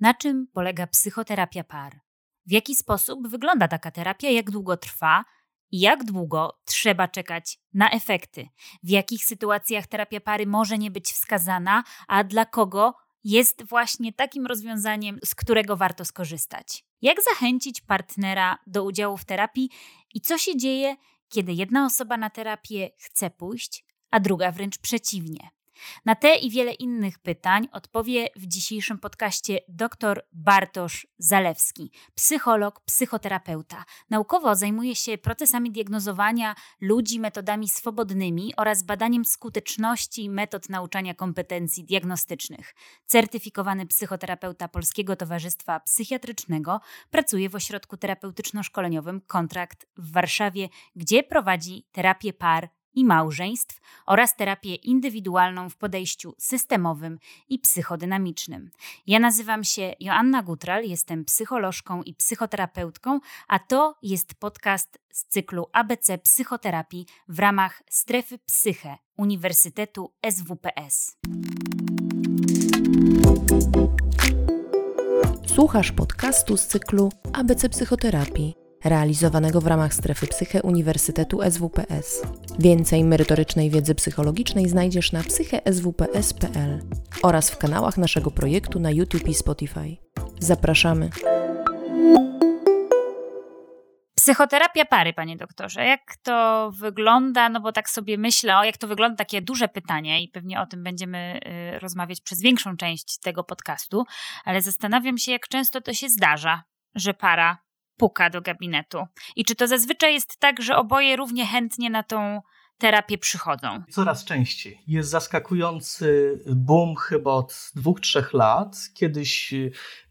na czym polega psychoterapia par. W jaki sposób wygląda taka terapia, jak długo trwa i jak długo trzeba czekać na efekty. W jakich sytuacjach terapia pary może nie być wskazana, a dla kogo jest właśnie takim rozwiązaniem, z którego warto skorzystać. Jak zachęcić partnera do udziału w terapii i co się dzieje, kiedy jedna osoba na terapię chce pójść, a druga wręcz przeciwnie. Na te i wiele innych pytań odpowie w dzisiejszym podcaście dr Bartosz Zalewski, psycholog, psychoterapeuta. Naukowo zajmuje się procesami diagnozowania ludzi metodami swobodnymi oraz badaniem skuteczności metod nauczania kompetencji diagnostycznych. Certyfikowany psychoterapeuta Polskiego Towarzystwa Psychiatrycznego pracuje w ośrodku terapeutyczno-szkoleniowym Kontrakt w Warszawie, gdzie prowadzi terapię par i małżeństw oraz terapię indywidualną w podejściu systemowym i psychodynamicznym. Ja nazywam się Joanna Gutral, jestem psycholożką i psychoterapeutką, a to jest podcast z cyklu ABC Psychoterapii w ramach Strefy Psyche Uniwersytetu SWPS. Słuchasz podcastu z cyklu ABC Psychoterapii realizowanego w ramach strefy Psyche Uniwersytetu SWPS. Więcej merytorycznej wiedzy psychologicznej znajdziesz na psycheswps.pl oraz w kanałach naszego projektu na YouTube i Spotify. Zapraszamy. Psychoterapia pary, panie doktorze, jak to wygląda? No bo tak sobie myślę, o jak to wygląda, takie duże pytanie i pewnie o tym będziemy y, rozmawiać przez większą część tego podcastu, ale zastanawiam się, jak często to się zdarza, że para puka do gabinetu. I czy to zazwyczaj jest tak, że oboje równie chętnie na tą terapię przychodzą? Coraz częściej. Jest zaskakujący boom chyba od dwóch, trzech lat. Kiedyś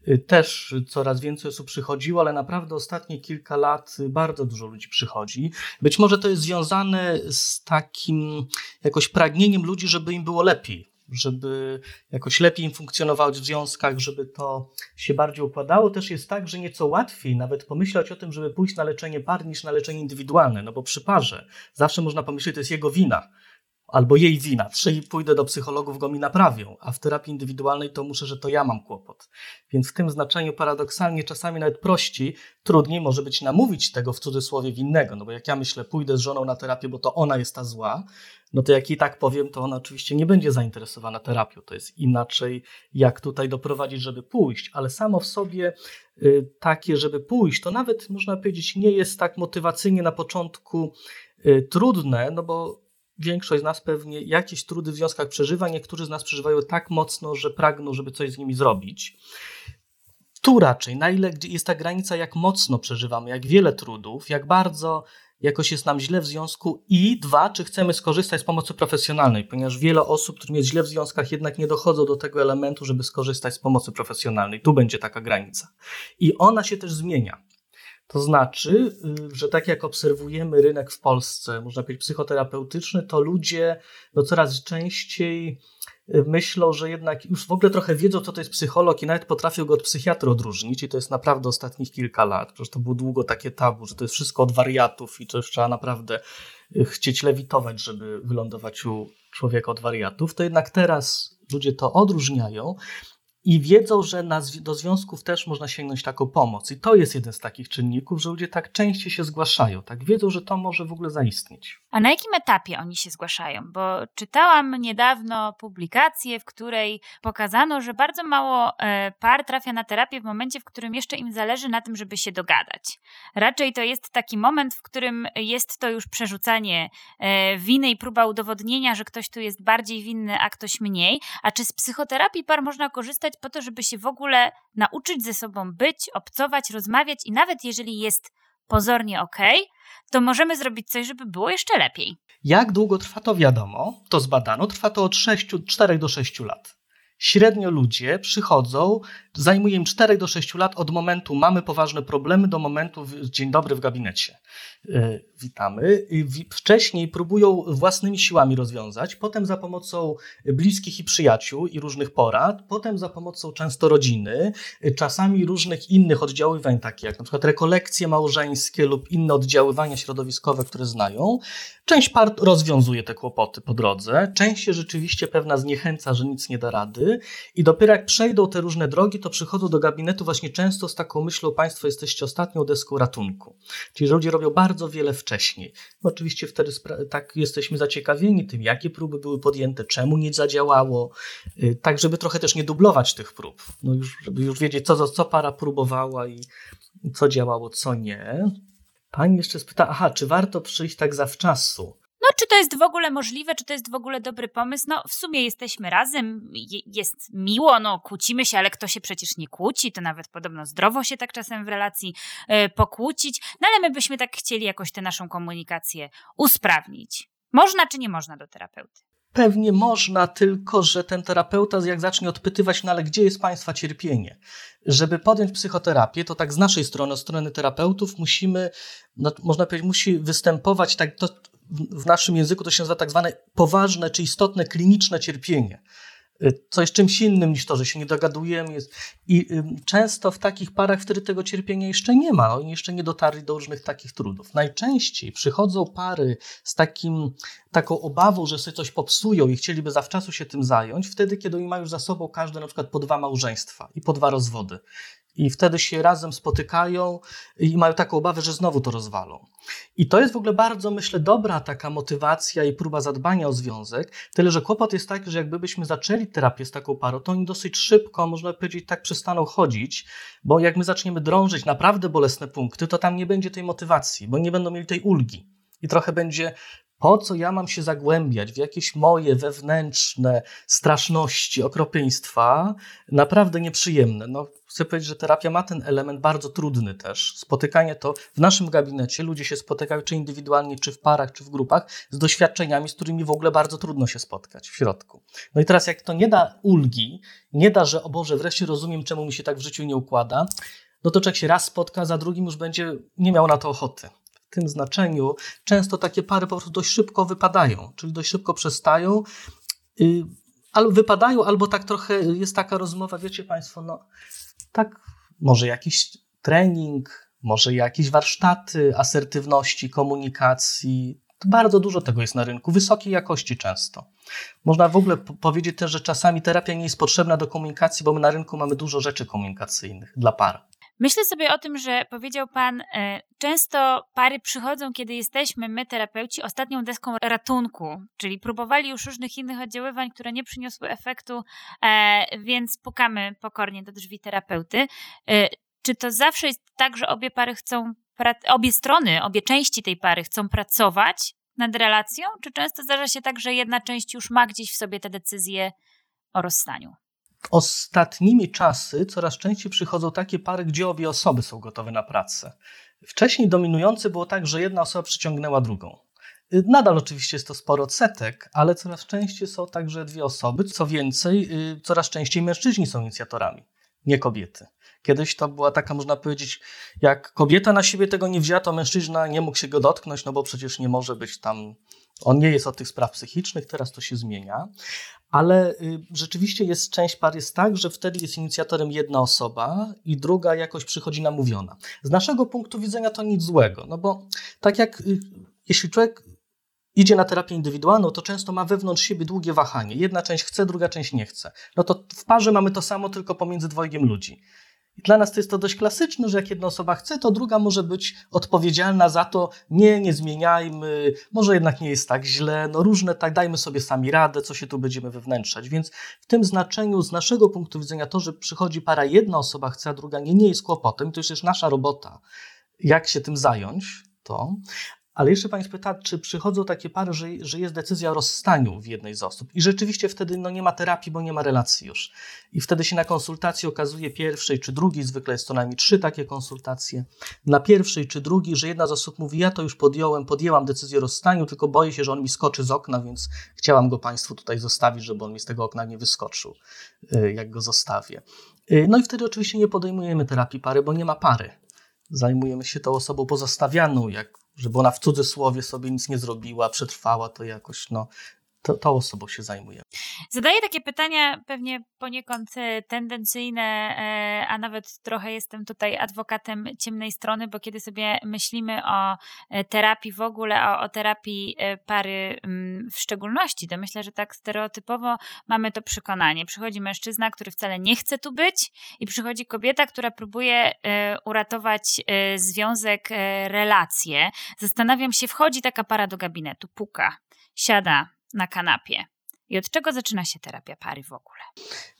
y, też coraz więcej osób przychodziło, ale naprawdę ostatnie kilka lat bardzo dużo ludzi przychodzi. Być może to jest związane z takim jakoś pragnieniem ludzi, żeby im było lepiej żeby jakoś lepiej im funkcjonować w związkach, żeby to się bardziej układało. Też jest tak, że nieco łatwiej nawet pomyśleć o tym, żeby pójść na leczenie par niż na leczenie indywidualne, no bo przy parze zawsze można pomyśleć, to jest jego wina albo jej wina. Czyli pójdę do psychologów, go mi naprawią, a w terapii indywidualnej to muszę, że to ja mam kłopot. Więc w tym znaczeniu paradoksalnie czasami nawet prościej, trudniej może być namówić tego w cudzysłowie winnego, no bo jak ja myślę, pójdę z żoną na terapię, bo to ona jest ta zła, no to jak i tak powiem, to ona oczywiście nie będzie zainteresowana terapią. To jest inaczej, jak tutaj doprowadzić, żeby pójść, ale samo w sobie y, takie, żeby pójść, to nawet można powiedzieć, nie jest tak motywacyjnie na początku y, trudne, no bo większość z nas pewnie jakieś trudy w związkach przeżywa, niektórzy z nas przeżywają tak mocno, że pragną, żeby coś z nimi zrobić. Tu raczej, na ile jest ta granica, jak mocno przeżywamy, jak wiele trudów, jak bardzo jakoś jest nam źle w związku i dwa, czy chcemy skorzystać z pomocy profesjonalnej, ponieważ wiele osób, którym jest źle w związkach, jednak nie dochodzą do tego elementu, żeby skorzystać z pomocy profesjonalnej. Tu będzie taka granica. I ona się też zmienia. To znaczy, y, że tak jak obserwujemy rynek w Polsce, można powiedzieć psychoterapeutyczny, to ludzie no coraz częściej y, myślą, że jednak już w ogóle trochę wiedzą, co to jest psycholog i nawet potrafią go od psychiatry odróżnić i to jest naprawdę ostatnich kilka lat. Przecież to było długo takie tabu, że to jest wszystko od wariatów i to już trzeba naprawdę y, chcieć lewitować, żeby wylądować u człowieka od wariatów. To jednak teraz ludzie to odróżniają i wiedzą, że na, do związków też można sięgnąć taką pomoc. I to jest jeden z takich czynników, że ludzie tak częściej się zgłaszają, tak wiedzą, że to może w ogóle zaistnieć. A na jakim etapie oni się zgłaszają? Bo czytałam niedawno publikację, w której pokazano, że bardzo mało e, par trafia na terapię w momencie, w którym jeszcze im zależy na tym, żeby się dogadać. Raczej to jest taki moment, w którym jest to już przerzucanie e, winy i próba udowodnienia, że ktoś tu jest bardziej winny, a ktoś mniej. A czy z psychoterapii par można korzystać po to, żeby się w ogóle nauczyć ze sobą być, obcować, rozmawiać i nawet jeżeli jest pozornie ok, to możemy zrobić coś, żeby było jeszcze lepiej. Jak długo trwa to wiadomo, to zbadano, trwa to od 6, 4 do 6 lat. Średnio ludzie przychodzą, zajmuje im 4 do 6 lat od momentu mamy poważne problemy do momentu dzień dobry w gabinecie. E, witamy. Wcześniej próbują własnymi siłami rozwiązać, potem za pomocą bliskich i przyjaciół i różnych porad, potem za pomocą często rodziny, e, czasami różnych innych oddziaływań, takich jak na przykład rekolekcje małżeńskie lub inne oddziaływania środowiskowe, które znają. Część par rozwiązuje te kłopoty po drodze, część się rzeczywiście pewna zniechęca, że nic nie da rady i dopiero jak przejdą te różne drogi, to przychodzą do gabinetu właśnie często z taką myślą, Państwo jesteście ostatnią deską ratunku. Czyli, ludzie robią bardzo wiele wcześniej. Oczywiście wtedy tak jesteśmy zaciekawieni tym, jakie próby były podjęte, czemu nie zadziałało, y, tak żeby trochę też nie dublować tych prób. No już, żeby już wiedzieć, co, co para próbowała i co działało, co nie. Pani jeszcze spyta, aha, czy warto przyjść tak zawczasu? Czy to jest w ogóle możliwe, czy to jest w ogóle dobry pomysł? No, w sumie jesteśmy razem, jest miło, no, kłócimy się, ale kto się przecież nie kłóci, to nawet podobno zdrowo się tak czasem w relacji y, pokłócić, no ale my byśmy tak chcieli jakoś tę naszą komunikację usprawnić. Można czy nie można do terapeuty? Pewnie można, tylko że ten terapeuta, jak zacznie odpytywać, no ale gdzie jest Państwa cierpienie? Żeby podjąć psychoterapię, to tak z naszej strony, od strony terapeutów, musimy, no, można powiedzieć, musi występować, tak, to w naszym języku to się nazywa tak zwane poważne czy istotne kliniczne cierpienie. Y, co jest czymś innym niż to, że się nie dogadujemy. I często w takich parach wtedy tego cierpienia jeszcze nie ma. Oni jeszcze nie dotarli do różnych takich trudów. Najczęściej przychodzą pary z takim, taką obawą, że sobie coś popsują i chcieliby zawczasu się tym zająć, wtedy, kiedy oni mają już za sobą każde na przykład po dwa małżeństwa i po dwa rozwody. I wtedy się razem spotykają i mają taką obawę, że znowu to rozwalą. I to jest w ogóle bardzo, myślę, dobra taka motywacja i próba zadbania o związek. Tyle, że kłopot jest taki, że jakbyśmy zaczęli terapię z taką parą, to oni dosyć szybko, można powiedzieć, tak przestaną chodzić, bo jak my zaczniemy drążyć naprawdę bolesne punkty, to tam nie będzie tej motywacji, bo nie będą mieli tej ulgi. I trochę będzie po co ja mam się zagłębiać w jakieś moje wewnętrzne straszności, okropieństwa, naprawdę nieprzyjemne. No, chcę powiedzieć, że terapia ma ten element bardzo trudny też. Spotykanie to w naszym gabinecie, ludzie się spotykają czy indywidualnie, czy w parach, czy w grupach, z doświadczeniami, z którymi w ogóle bardzo trudno się spotkać w środku. No i teraz jak to nie da ulgi, nie da, że o Boże, wreszcie rozumiem, czemu mi się tak w życiu nie układa, no to człowiek się raz spotka, za drugim już będzie nie miał na to ochoty tym znaczeniu, często takie pary po prostu dość szybko wypadają, czyli dość szybko przestają. Y, albo wypadają, albo tak trochę jest taka rozmowa, wiecie Państwo, no tak, może jakiś trening, może jakieś warsztaty asertywności, komunikacji. Bardzo dużo tego jest na rynku, wysokiej jakości często. Można w ogóle powiedzieć też, że czasami terapia nie jest potrzebna do komunikacji, bo my na rynku mamy dużo rzeczy komunikacyjnych dla par. Myślę sobie o tym, że powiedział Pan, e, często pary przychodzą, kiedy jesteśmy, my terapeuci, ostatnią deską ratunku, czyli próbowali już różnych innych oddziaływań, które nie przyniosły efektu, e, więc pukamy pokornie do drzwi terapeuty. E, czy to zawsze jest tak, że obie pary chcą, obie strony, obie części tej pary chcą pracować nad relacją, czy często zdarza się tak, że jedna część już ma gdzieś w sobie te decyzje o rozstaniu? Ostatnimi czasy coraz częściej przychodzą takie pary, gdzie obie osoby są gotowe na pracę. Wcześniej dominujące było tak, że jedna osoba przyciągnęła drugą. Nadal oczywiście jest to sporo odsetek, ale coraz częściej są także dwie osoby. Co więcej, y, coraz częściej mężczyźni są inicjatorami, nie kobiety. Kiedyś to była taka, można powiedzieć, jak kobieta na siebie tego nie wzięła, to mężczyzna nie mógł się go dotknąć, no bo przecież nie może być tam, on nie jest od tych spraw psychicznych, teraz to się zmienia ale y, rzeczywiście jest część par jest tak, że wtedy jest inicjatorem jedna osoba i druga jakoś przychodzi namówiona. Z naszego punktu widzenia to nic złego, no bo tak jak y, jeśli człowiek idzie na terapię indywidualną, to często ma wewnątrz siebie długie wahanie. Jedna część chce, druga część nie chce. No to w parze mamy to samo, tylko pomiędzy dwojgiem ludzi. I dla nas to jest to dość klasyczne, że jak jedna osoba chce, to druga może być odpowiedzialna za to, nie, nie zmieniajmy, może jednak nie jest tak źle, no różne tak, dajmy sobie sami radę, co się tu będziemy wewnętrzać. Więc w tym znaczeniu, z naszego punktu widzenia, to, że przychodzi para, jedna osoba chce, a druga nie, nie jest kłopotem, to już jest nasza robota, jak się tym zająć, to. Ale jeszcze Pani pyta, czy przychodzą takie pary, że, że jest decyzja o rozstaniu w jednej z osób i rzeczywiście wtedy no, nie ma terapii, bo nie ma relacji już. I wtedy się na konsultacji okazuje pierwszej czy drugiej, zwykle jest to najmniej trzy takie konsultacje, na pierwszej czy drugiej, że jedna z osób mówi, ja to już podjąłem, podjęłam decyzję o rozstaniu, tylko boję się, że on mi skoczy z okna, więc chciałam go Państwu tutaj zostawić, żeby on mi z tego okna nie wyskoczył, y, jak go zostawię. Y, no i wtedy oczywiście nie podejmujemy terapii pary, bo nie ma pary. Zajmujemy się tą osobą pozostawianą, jak żeby ona w cudzysłowie sobie nic nie zrobiła, przetrwała to jakoś, no, to, tą osobą się zajmujemy. Zadaję takie pytania pewnie poniekąd e, tendencyjne, e, a nawet trochę jestem tutaj adwokatem ciemnej strony, bo kiedy sobie myślimy o e, terapii w ogóle, o, o terapii pary mm, w szczególności, to myślę, że tak stereotypowo mamy to przekonanie. Przychodzi mężczyzna, który wcale nie chce tu być i przychodzi kobieta, która próbuje uratować związek, relacje. Zastanawiam się, wchodzi taka para do gabinetu, puka, siada na kanapie. I od czego zaczyna się terapia pary w ogóle?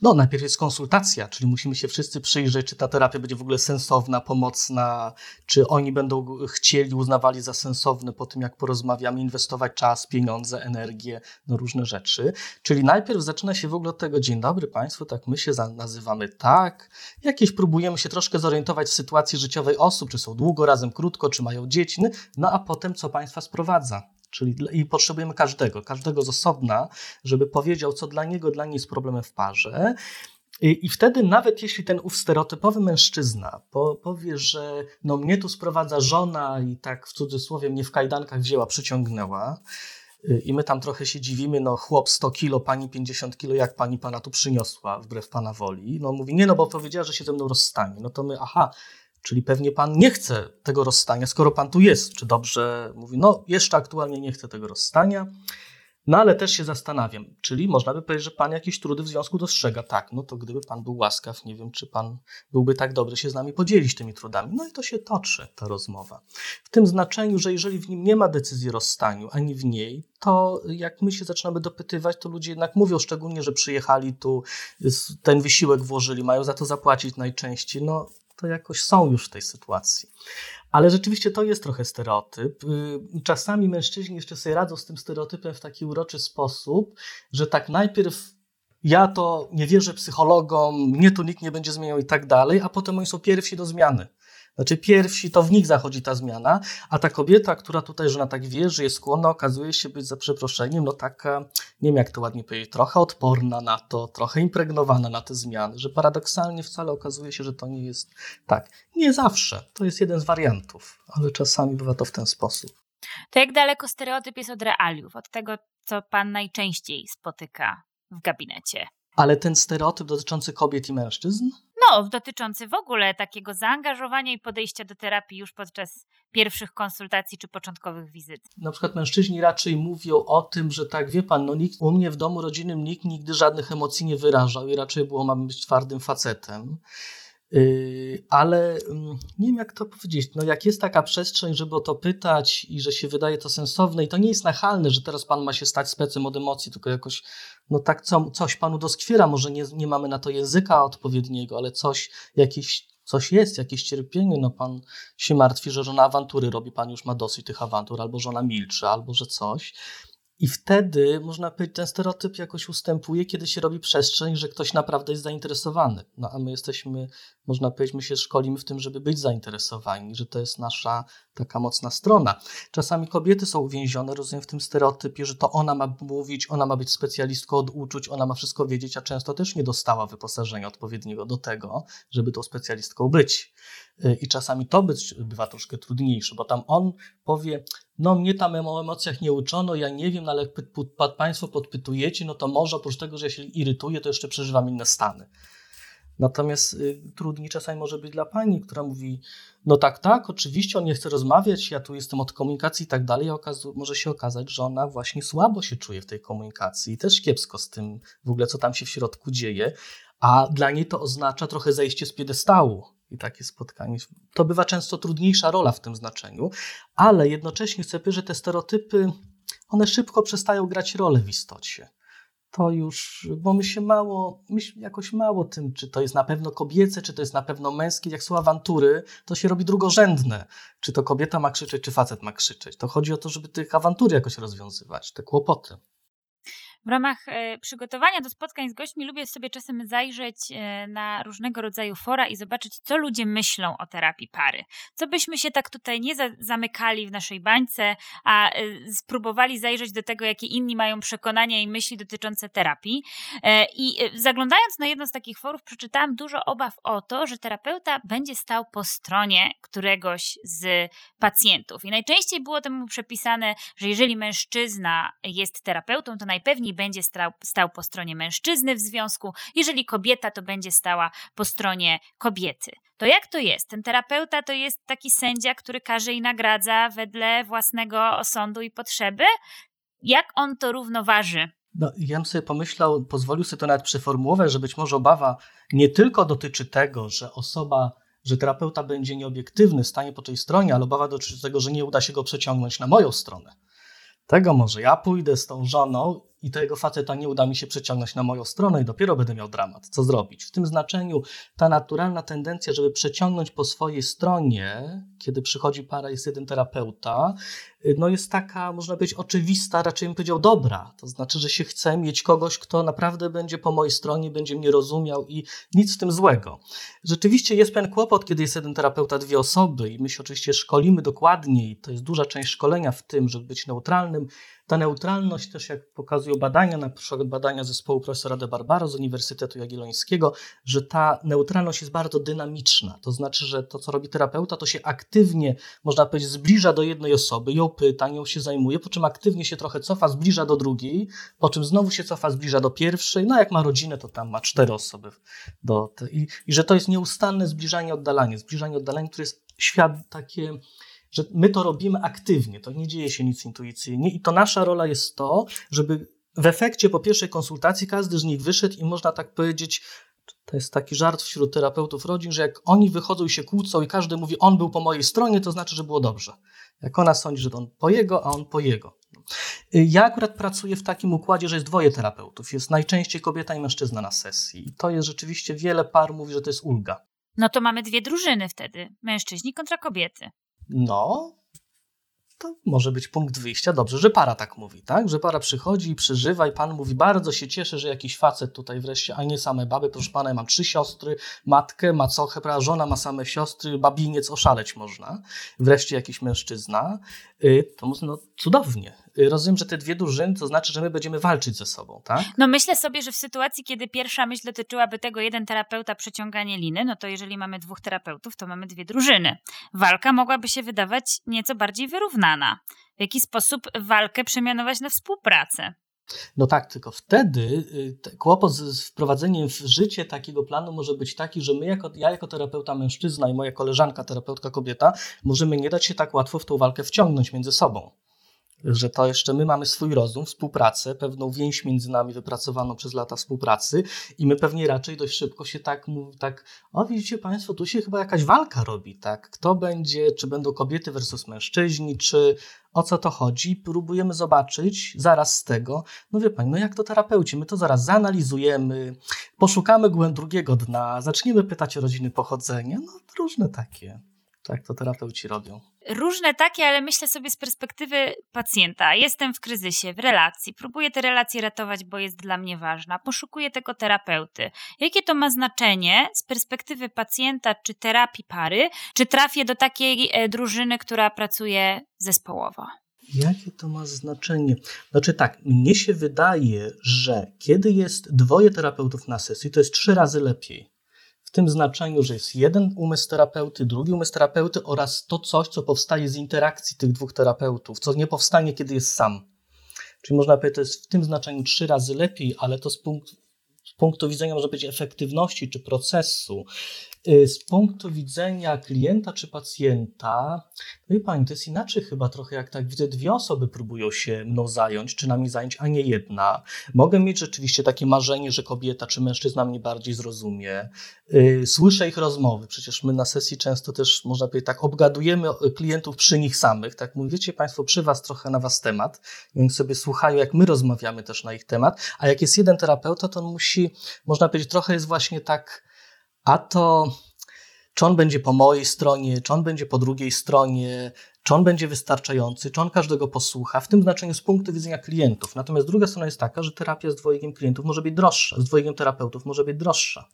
No, najpierw jest konsultacja, czyli musimy się wszyscy przyjrzeć, czy ta terapia będzie w ogóle sensowna, pomocna, czy oni będą chcieli, uznawali za sensowne po tym, jak porozmawiamy, inwestować czas, pieniądze, energię, no różne rzeczy. Czyli najpierw zaczyna się w ogóle od tego, dzień dobry Państwu, tak my się nazywamy tak, jakieś próbujemy się troszkę zorientować w sytuacji życiowej osób, czy są długo razem, krótko, czy mają dzieci, no a potem co Państwa sprowadza Czyli i potrzebujemy każdego, każdego z osobna, żeby powiedział, co dla niego, dla niej jest problemem w parze. I, wtedy nawet jeśli ten ów stereotypowy mężczyzna po, powie, że no mnie tu sprowadza żona i tak w cudzysłowie mnie w kajdankach wzięła, przyciągnęła, y, i my tam trochę się dziwimy, no chłop 100 kilo, pani 50 kilo, jak pani pana tu przyniosła wbrew pana woli? No mówi, nie no, bo powiedziała, że się ze mną rozstanie. No to my, aha, Czyli pewnie pan nie chce tego rozstania, skoro pan tu jest. Czy dobrze mówi, no jeszcze aktualnie nie chcę tego rozstania. No ale też się zastanawiam, czyli można by powiedzieć, że pan jakieś trudy w związku dostrzega. Tak, no to gdyby pan był łaskaw, nie wiem, czy pan byłby tak dobry się z nami podzielić tymi trudami. No i to się toczy, ta rozmowa. W tym znaczeniu, że jeżeli w nim nie ma decyzji o rozstaniu, ani w niej, to jak my się zaczynamy dopytywać, to ludzie jednak mówią, szczególnie, że przyjechali tu, ten wysiłek włożyli, mają za to zapłacić najczęściej. No to jakoś są już w tej sytuacji. Ale rzeczywiście to jest trochę stereotyp. Y, czasami mężczyźni jeszcze sobie radzą z tym stereotypem w taki uroczy sposób, że tak najpierw ja to nie wierzę psychologom, mnie tu nikt nie będzie zmieniał i tak dalej, a potem oni są pierwsi do zmiany. Znaczy pierwsi to w nich zachodzi ta zmiana, a ta kobieta, która tutaj, że ona tak wierzy, jest skłonna, okazuje się być za przeproszeniem, no taka, nie wiem jak to ładnie powiedzieć, trochę odporna na to, trochę impregnowana na te zmiany, że paradoksalnie wcale okazuje się, że to nie jest tak. Nie zawsze, to jest jeden z wariantów, ale czasami bywa to w ten sposób. To jak daleko stereotyp jest od realiów, od tego, co pan najczęściej spotyka w gabinecie? Ale ten stereotyp dotyczący kobiet i mężczyzn? No, dotyczący w ogóle takiego zaangażowania i podejścia do terapii już podczas pierwszych konsultacji czy początkowych wizyt. Na przykład mężczyźni raczej mówią o tym, że tak, wie pan, no nikt, u mnie w domu rodzinnym nikt nigdy żadnych emocji nie wyrażał i raczej było, mam być twardym facetem. Yy, ale mm, nie wiem, jak to powiedzieć. No, jak jest taka przestrzeń, żeby o to pytać i że się wydaje to sensowne, i to nie jest nachalne, że teraz pan ma się stać specem od emocji, tylko jakoś, no tak, co, coś panu doskwiera. Może nie, nie mamy na to języka odpowiedniego, ale coś, jakiś, coś jest, jakieś cierpienie. No, pan się martwi, że żona awantury robi, pan już ma dosyć tych awantur, albo żona milczy, albo że coś. I wtedy, można powiedzieć, ten stereotyp jakoś ustępuje, kiedy się robi przestrzeń, że ktoś naprawdę jest zainteresowany. No a my jesteśmy, można powiedzieć, my się szkolimy w tym, żeby być zainteresowani, że to jest nasza taka mocna strona. Czasami kobiety są uwięzione, rozumiem, w tym stereotypie, że to ona ma mówić, ona ma być specjalistką od uczuć, ona ma wszystko wiedzieć, a często też nie dostała wyposażenia odpowiedniego do tego, żeby tą specjalistką być. Y, I czasami to bywa troszkę trudniejsze, bo tam on powie, no mnie tam o emocjach nie uczono, ja nie wiem, no ale jak Państwo podpytujecie, no to może oprócz tego, że się irytuję, to jeszcze przeżywam inne stany. Natomiast y, trudniej czasami może być dla pani, która mówi, no tak, tak, oczywiście on nie chce rozmawiać, ja tu jestem od komunikacji i tak dalej, może się okazać, że ona właśnie słabo się czuje w tej komunikacji i też kiepsko z tym w ogóle, co tam się w środku dzieje, a dla niej to oznacza trochę zejście z piedestału, i takie spotkanie. To bywa często trudniejsza rola w tym znaczeniu, ale jednocześnie chcę powiedzieć, że te stereotypy, one szybko przestają grać rolę w istocie. To już, bo my się mało, my jakoś mało tym, czy to jest na pewno kobiece, czy to jest na pewno męskie. Jak są awantury, to się robi drugorzędne. Czy to kobieta ma krzyczeć, czy facet ma krzyczeć. To chodzi o to, żeby tych awantur jakoś rozwiązywać, te kłopoty. W ramach e, przygotowania do spotkań z gośćmi lubię sobie czasem zajrzeć e, na różnego rodzaju fora i zobaczyć, co ludzie myślą o terapii pary. Co byśmy się tak tutaj nie za zamykali w naszej bańce, a e, spróbowali zajrzeć do tego, jakie inni mają przekonania i myśli dotyczące terapii. I zaglądając na jedno z takich forów, przeczytałam dużo obaw o to, że terapeuta będzie stał po stronie któregoś z pacjentów. I najczęściej było temu przepisane, że jeżeli mężczyzna jest terapeutą, to najpewniej będzie stał, stał po stronie mężczyzny w związku, jeżeli kobieta, to będzie stała po stronie kobiety. To jak to jest? Ten terapeuta to jest taki sędzia, który każe i nagradza wedle własnego osądu i potrzeby? Jak on to równoważy? No, ja bym sobie pomyślał, pozwolił sobie to nawet przeformułować, że być może obawa nie tylko dotyczy tego, że osoba, że terapeuta będzie nieobiektywny, stanie po tej stronie, ale obawa dotyczy tego, że nie uda się go przeciągnąć na moją stronę. Tego może ja pójdę z tą żoną i tego faceta nie uda mi się przeciągnąć na moją stronę i dopiero będę miał dramat. Co zrobić? W tym znaczeniu ta naturalna tendencja, żeby przeciągnąć po swojej stronie, kiedy przychodzi para, jest jeden terapeuta, no jest taka, można powiedzieć, oczywista, raczej bym powiedział dobra. To znaczy, że się chce mieć kogoś, kto naprawdę będzie po mojej stronie, będzie mnie rozumiał i nic w tym złego. Rzeczywiście jest pewien kłopot, kiedy jest jeden terapeuta, dwie osoby i my się oczywiście szkolimy dokładniej. To jest duża część szkolenia w tym, żeby być neutralnym, ta neutralność też, jak pokazują badania, na przykład badania zespołu profesora De Barbaro z Uniwersytetu Jagiellońskiego, że ta neutralność jest bardzo dynamiczna. To znaczy, że to, co robi terapeuta, to się aktywnie, można powiedzieć, zbliża do jednej osoby, ją pyta, nią się zajmuje, po czym aktywnie się trochę cofa, zbliża do drugiej, po czym znowu się cofa, zbliża do pierwszej. No jak ma rodzinę, to tam ma cztery osoby. Do i, I że to jest nieustanne zbliżanie, oddalanie. Zbliżanie, oddalanie, które jest świat takie że my to robimy aktywnie, to nie dzieje się nic intuicyjnie i to nasza rola jest to, żeby w efekcie po pierwszej konsultacji każdy z nich wyszedł i można tak powiedzieć, to jest taki żart wśród terapeutów rodzin, że jak oni wychodzą i się kłócą i każdy mówi, on był po mojej stronie, to znaczy, że było dobrze. Jak ona sądzi, że to on po jego, a on po jego. Ja akurat pracuję w takim układzie, że jest dwoje terapeutów. Jest najczęściej kobieta i mężczyzna na sesji. I to jest rzeczywiście, wiele par mówi, że to jest ulga. No to mamy dwie drużyny wtedy. Mężczyźni kontra kobiety. No, to może być punkt wyjścia. Dobrze, że para tak mówi, tak? Że para przychodzi i przeżywa i pan mówi, bardzo się cieszę, że jakiś facet tutaj wreszcie, a nie same baby. Proszę pana, ja mam trzy siostry, matkę, macochę, prawda? żona ma same siostry, babiniec oszaleć można. Wreszcie jakiś mężczyzna. Y, to no cudownie. Y, rozumiem, że te dwie drużyny to znaczy, że my będziemy walczyć ze sobą, tak? No myślę sobie, że w sytuacji, kiedy pierwsza myśl dotyczyłaby tego jeden terapeuta przeciąganie liny, no to jeżeli mamy dwóch terapeutów, to mamy dwie drużyny. Walka mogłaby się wydawać nieco bardziej wyrównana. W jaki sposób walkę przemianować na współpracę? No tak, tylko wtedy y, kłopot z wprowadzeniem w życie takiego planu może być taki, że my, jako, ja jako terapeuta mężczyzna i moja koleżanka, terapeutka kobieta, możemy nie dać się tak łatwo w tą walkę wciągnąć między sobą że to jeszcze my mamy swój rozum, współpracę, pewną więź między nami wypracowaną przez lata współpracy i my pewnie raczej dość szybko się tak mówi, tak, o widzicie Państwo, tu się chyba jakaś walka robi, tak, kto będzie, czy będą kobiety versus mężczyźni, czy o co to chodzi, próbujemy zobaczyć zaraz z tego, no wie Pani, no jak to terapeuci, my to zaraz zanalizujemy, poszukamy głęb drugiego dna, zaczniemy pytać o rodziny pochodzenia, no różne takie. Tak to terapeuci robią. Różne takie, ale myślę sobie z perspektywy pacjenta. Jestem w kryzysie, w relacji, próbuję te relacje ratować, bo jest dla mnie ważna, poszukuję tego terapeuty. Jakie to ma znaczenie z perspektywy pacjenta czy terapii pary? Czy trafię do takiej e, drużyny, która pracuje zespołowo? Jakie to ma znaczenie? Znaczy tak, mnie się wydaje, że kiedy jest dwoje terapeutów na sesji, to jest trzy razy lepiej tym znaczeniu, że jest jeden umysł terapeuty, drugi umysł terapeuty oraz to coś, co powstaje z interakcji tych dwóch terapeutów, co nie powstanie, kiedy jest sam. Czyli można powiedzieć, to jest w tym znaczeniu trzy razy lepiej, ale to z punktu, z punktu widzenia może być efektywności czy procesu, z punktu widzenia klienta czy pacjenta, no i pani, to jest inaczej chyba trochę, jak tak widzę, dwie osoby próbują się mną zająć, czy nami zająć, a nie jedna. Mogę mieć rzeczywiście takie marzenie, że kobieta czy mężczyzna mnie bardziej zrozumie. Y, słyszę ich rozmowy, przecież my na sesji często też, można powiedzieć, tak obgadujemy klientów przy nich samych, tak mówicie Państwo, przy Was trochę na Was temat, oni sobie słuchają, jak my rozmawiamy też na ich temat, a jak jest jeden terapeuta, to on musi, można powiedzieć, trochę jest właśnie tak, a to czy on będzie po mojej stronie, czy on będzie po drugiej stronie, czy on będzie wystarczający, czy on każdego posłucha, w tym znaczeniu z punktu widzenia klientów. Natomiast druga strona jest taka, że terapia z dwojgiem klientów może być droższa, z dwojgiem terapeutów może być droższa.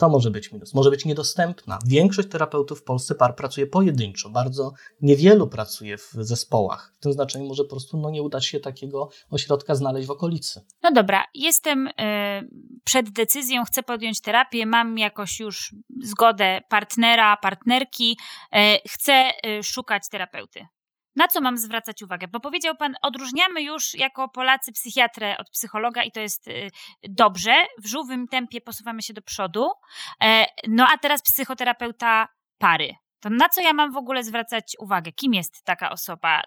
To może być minus. Może być niedostępna. Większość terapeutów w Polsce par pracuje pojedynczo. Bardzo niewielu pracuje w zespołach. W tym znaczeniu może po prostu no, nie udać się takiego ośrodka znaleźć w okolicy. No dobra, jestem y, przed decyzją, chcę podjąć terapię, mam jakoś już zgodę partnera, partnerki, y, chcę y, szukać terapeuty. Na co mam zwracać uwagę? Bo powiedział Pan, odróżniamy już jako Polacy psychiatrę od psychologa i to jest y, dobrze. W żółwym tempie posuwamy się do przodu. E, no a teraz psychoterapeuta pary. To na co ja mam w ogóle zwracać uwagę? Kim jest taka osoba?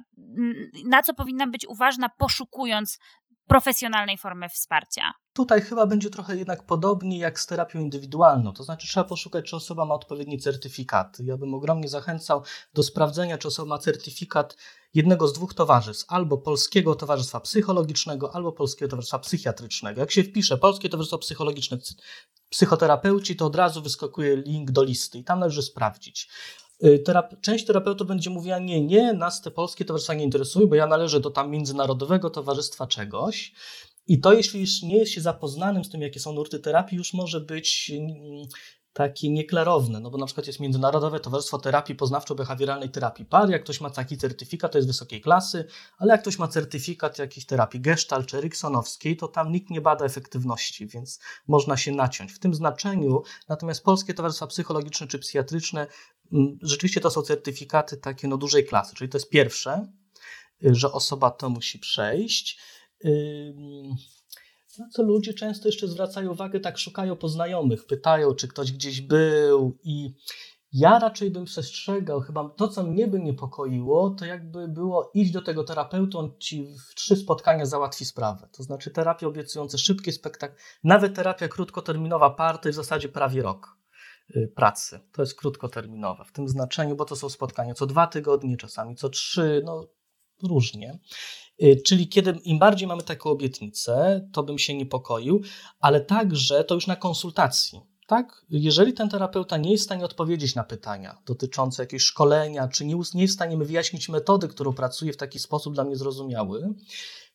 Na co powinnam być uważna, poszukując profesjonalnej formy wsparcia? Tutaj chyba będzie trochę jednak podobnie jak z terapią indywidualną. To znaczy, trzeba poszukać, czy osoba ma odpowiedni certyfikat. Ja bym ogromnie zachęcał do sprawdzenia, czy osoba ma certyfikat jednego z dwóch towarzystw, albo Polskiego Towarzystwa Psychologicznego, albo Polskiego Towarzystwa Psychiatrycznego. Jak się wpisze Polskie Towarzystwo Psychologiczne, psychoterapeuci, to od razu wyskakuje link do listy i tam należy sprawdzić. Y, terap część terapeutów będzie mówiła, nie, nie, nas te polskie towarzystwa nie interesują, bo ja należę do tam międzynarodowego towarzystwa czegoś. I to, jeśli już nie jest się zapoznanym z tym, jakie są nurty terapii, już może być mm, takie nieklarowne, no bo na przykład jest Międzynarodowe Towarzystwo Terapii Poznawczo-Behawioralnej Terapii Par, jak ktoś ma taki certyfikat, to jest wysokiej klasy, ale jak ktoś ma certyfikat jakiejś terapii gestalt czy eriksonowskiej, to tam nikt nie bada efektywności, więc można się naciąć. W tym znaczeniu natomiast Polskie Towarzystwa Psychologiczne czy Psychiatryczne rzeczywiście to są certyfikaty takie no dużej klasy, czyli to jest pierwsze, y, że osoba to musi przejść. Na co ludzie często jeszcze zwracają uwagę, tak szukają poznajomych, pytają, czy ktoś gdzieś był i ja raczej bym przestrzegał, chyba to, co mnie by niepokoiło, to jakby było iść do tego terapeuty, on ci w trzy spotkania załatwi sprawę. To znaczy terapia obiecująca szybkie spektakl, nawet terapia krótkoterminowa par to jest w zasadzie prawie rok pracy. To jest krótkoterminowa w tym znaczeniu, bo to są spotkania co dwa tygodnie, czasami co trzy, no różnie. Y, czyli kiedy im bardziej mamy taką obietnicę, to bym się niepokoił, ale także to już na konsultacji. Tak? Jeżeli ten terapeuta nie jest w stanie odpowiedzieć na pytania dotyczące jakiegoś szkolenia, czy nie, nie jest w stanie wyjaśnić metody, którą pracuje w taki sposób dla mnie zrozumiały,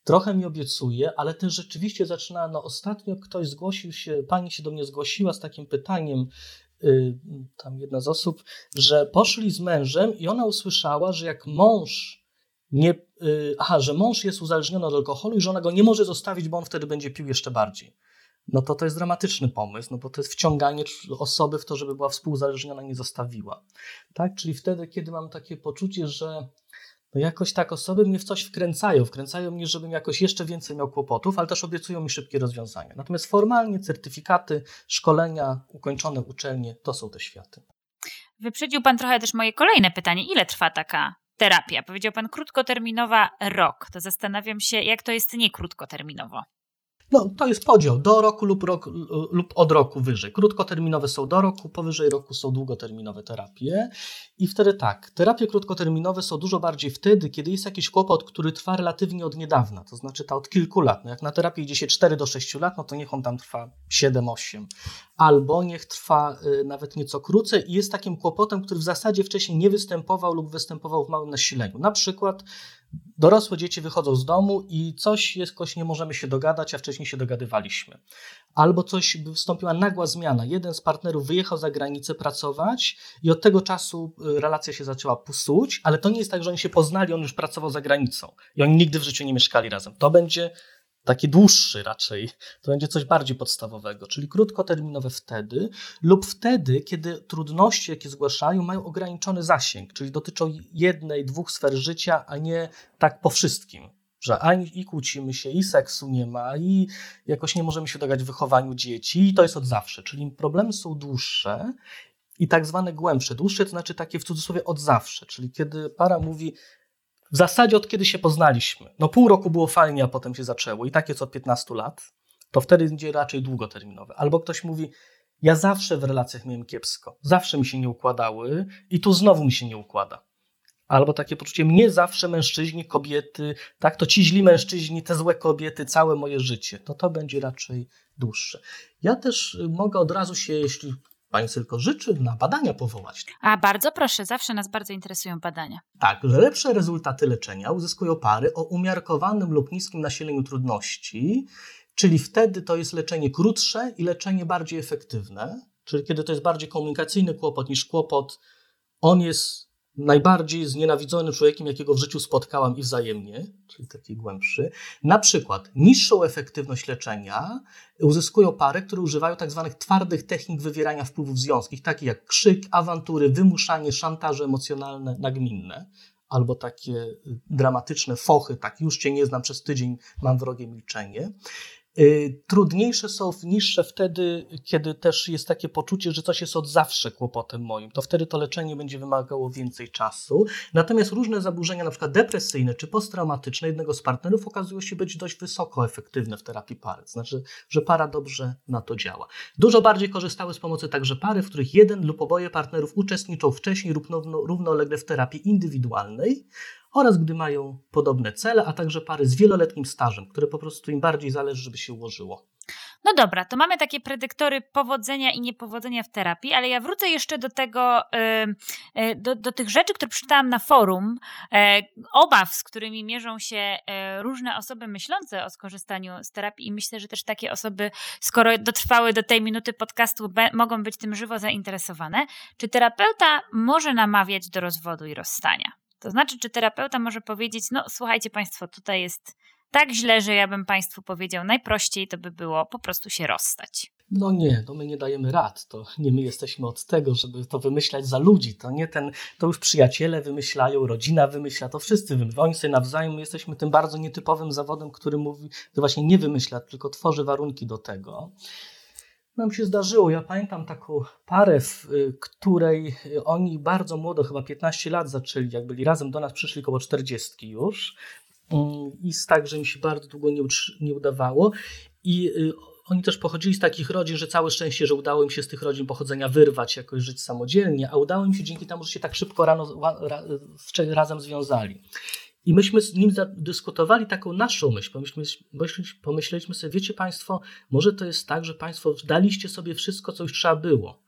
trochę mi obiecuje, ale też rzeczywiście zaczyna, no ostatnio ktoś zgłosił się, pani się do mnie zgłosiła z takim pytaniem, yy, tam jedna z osób, że poszli z mężem i ona usłyszała, że jak mąż nie, yy, aha, że mąż jest uzależniony od alkoholu i że ona go nie może zostawić, bo on wtedy będzie pił jeszcze bardziej. No to to jest dramatyczny pomysł, no bo to jest wciąganie osoby w to, żeby była współzależniona, nie zostawiła. Tak? Czyli wtedy, kiedy mam takie poczucie, że no jakoś tak osoby mnie w coś wkręcają, wkręcają mnie, żebym jakoś jeszcze więcej miał kłopotów, ale też obiecują mi szybkie rozwiązania. Natomiast formalnie certyfikaty, szkolenia, ukończone uczelnie to są te światy. Wyprzedził Pan trochę też moje kolejne pytanie. Ile trwa taka terapia. Powiedział pan krótkoterminowa rok. To zastanawiam się, jak to jest nie krótkoterminowo. No, to jest podział do roku lub, rok, lub od roku wyżej. Krótkoterminowe są do roku, powyżej roku są długoterminowe terapie. I wtedy tak, terapie krótkoterminowe są dużo bardziej wtedy, kiedy jest jakiś kłopot, który trwa relatywnie od niedawna, to znaczy ta od kilku lat. No jak na terapię idzie się 4 do 6 lat, no to niech on tam trwa 7-8. Albo niech trwa y, nawet nieco krócej i jest takim kłopotem, który w zasadzie wcześniej nie występował lub występował w małym nasileniu. Na przykład dorosłe dzieci wychodzą z domu i coś jakoś nie możemy się dogadać, a wcześniej się dogadywaliśmy. Albo coś wystąpiła nagła zmiana. Jeden z partnerów wyjechał za granicę pracować i od tego czasu y, relacja się zaczęła psuć, ale to nie jest tak, że oni się poznali, on już pracował za granicą i oni nigdy w życiu nie mieszkali razem. To będzie taki dłuższy raczej, to będzie coś bardziej podstawowego, czyli krótkoterminowe wtedy lub wtedy, kiedy trudności, jakie zgłaszają, mają ograniczony zasięg, czyli dotyczą jednej, dwóch sfer życia, a nie tak po wszystkim. Że ani i kłócimy się, i seksu nie ma, i jakoś nie możemy się dogać w wychowaniu dzieci, i to jest od zawsze. Czyli problemy są dłuższe i tak zwane głębsze. Dłuższe to znaczy takie w cudzysłowie od zawsze, czyli kiedy para mówi, w zasadzie od kiedy się poznaliśmy, no pół roku było fajnie, a potem się zaczęło i tak jest od 15 lat, to wtedy będzie raczej długoterminowe. Albo ktoś mówi, ja zawsze w relacjach miałem kiepsko, zawsze mi się nie układały i tu znowu mi się nie układa. Albo takie poczucie, mnie zawsze mężczyźni, kobiety, tak, to ci źli mężczyźni, te złe kobiety, całe moje życie, to to będzie raczej dłuższe. Ja też mogę od razu się, jeśli pani tylko życzy na badania powołać. A bardzo proszę, zawsze nas bardzo interesują badania. Tak, że lepsze rezultaty leczenia uzyskują pary o umiarkowanym lub niskim nasileniu trudności, czyli wtedy to jest leczenie krótsze i leczenie bardziej efektywne, czyli kiedy to jest bardziej komunikacyjny kłopot niż kłopot, on jest najbardziej znienawidzonym człowiekiem, jakiego w życiu spotkałam i wzajemnie, czyli taki głębszy. Na przykład niższą efektywność leczenia uzyskują pary, które używają tak zwanych twardych technik wywierania wpływów związkich, takich jak krzyk, awantury, wymuszanie, szantaże emocjonalne, nagminne albo takie dramatyczne fochy, tak już cię nie znam przez tydzień, mam wrogie milczenie. Y, trudniejsze są niższe wtedy, kiedy też jest takie poczucie, że coś jest od zawsze kłopotem moim. To wtedy to leczenie będzie wymagało więcej czasu. Natomiast różne zaburzenia, na przykład depresyjne czy posttraumatyczne jednego z partnerów okazują się być dość wysoko efektywne w terapii pary. Znaczy, że para dobrze na to działa. Dużo bardziej korzystały z pomocy także pary, w których jeden lub oboje partnerów uczestniczą wcześniej lub równolegle w terapii indywidualnej, oraz gdy mają podobne cele, a także pary z wieloletnim stażem, które po prostu im bardziej zależy, żeby się ułożyło. No dobra, to mamy takie predyktory powodzenia i niepowodzenia w terapii, ale ja wrócę jeszcze do tego, do, do tych rzeczy, które przeczytałam na forum, e, obaw, z którymi mierzą się e, różne osoby myślące o skorzystaniu z terapii i myślę, że też takie osoby, skoro dotrwały do tej minuty podcastu, mogą być tym żywo zainteresowane. Czy terapeuta może namawiać do rozwodu i rozstania? To znaczy, czy terapeuta może powiedzieć, no słuchajcie Państwo, tutaj jest tak źle, że ja bym Państwu powiedział, najprościej to by było po prostu się rozstać. No nie, to my nie dajemy rad. To nie my jesteśmy od tego, żeby to wymyślać za ludzi. To nie ten, to już przyjaciele wymyślają, rodzina wymyśla, to wszyscy wymyślają. Oni sobie nawzajem, my jesteśmy tym bardzo nietypowym zawodem, który mówi, że właśnie nie wymyśla, tylko tworzy warunki do tego nam się zdarzyło. Ja pamiętam taką parę, w y, której oni bardzo młodo, chyba 15 lat zaczęli, jak byli razem do nas, przyszli koło 40 już. Mm, I tak, że mi się bardzo długo nie, nie udawało. I y, oni też pochodzili z takich rodzin, że całe szczęście, że udało im się z tych rodzin pochodzenia wyrwać, jakoś żyć samodzielnie, a udało im się dzięki temu, że się tak szybko rano, razem związali. I myśmy z nim dyskutowali taką naszą myśl. Pomyśleliśmy, pomyśleliśmy sobie, wiecie Państwo, może to jest tak, że Państwo daliście sobie wszystko, co już trzeba było.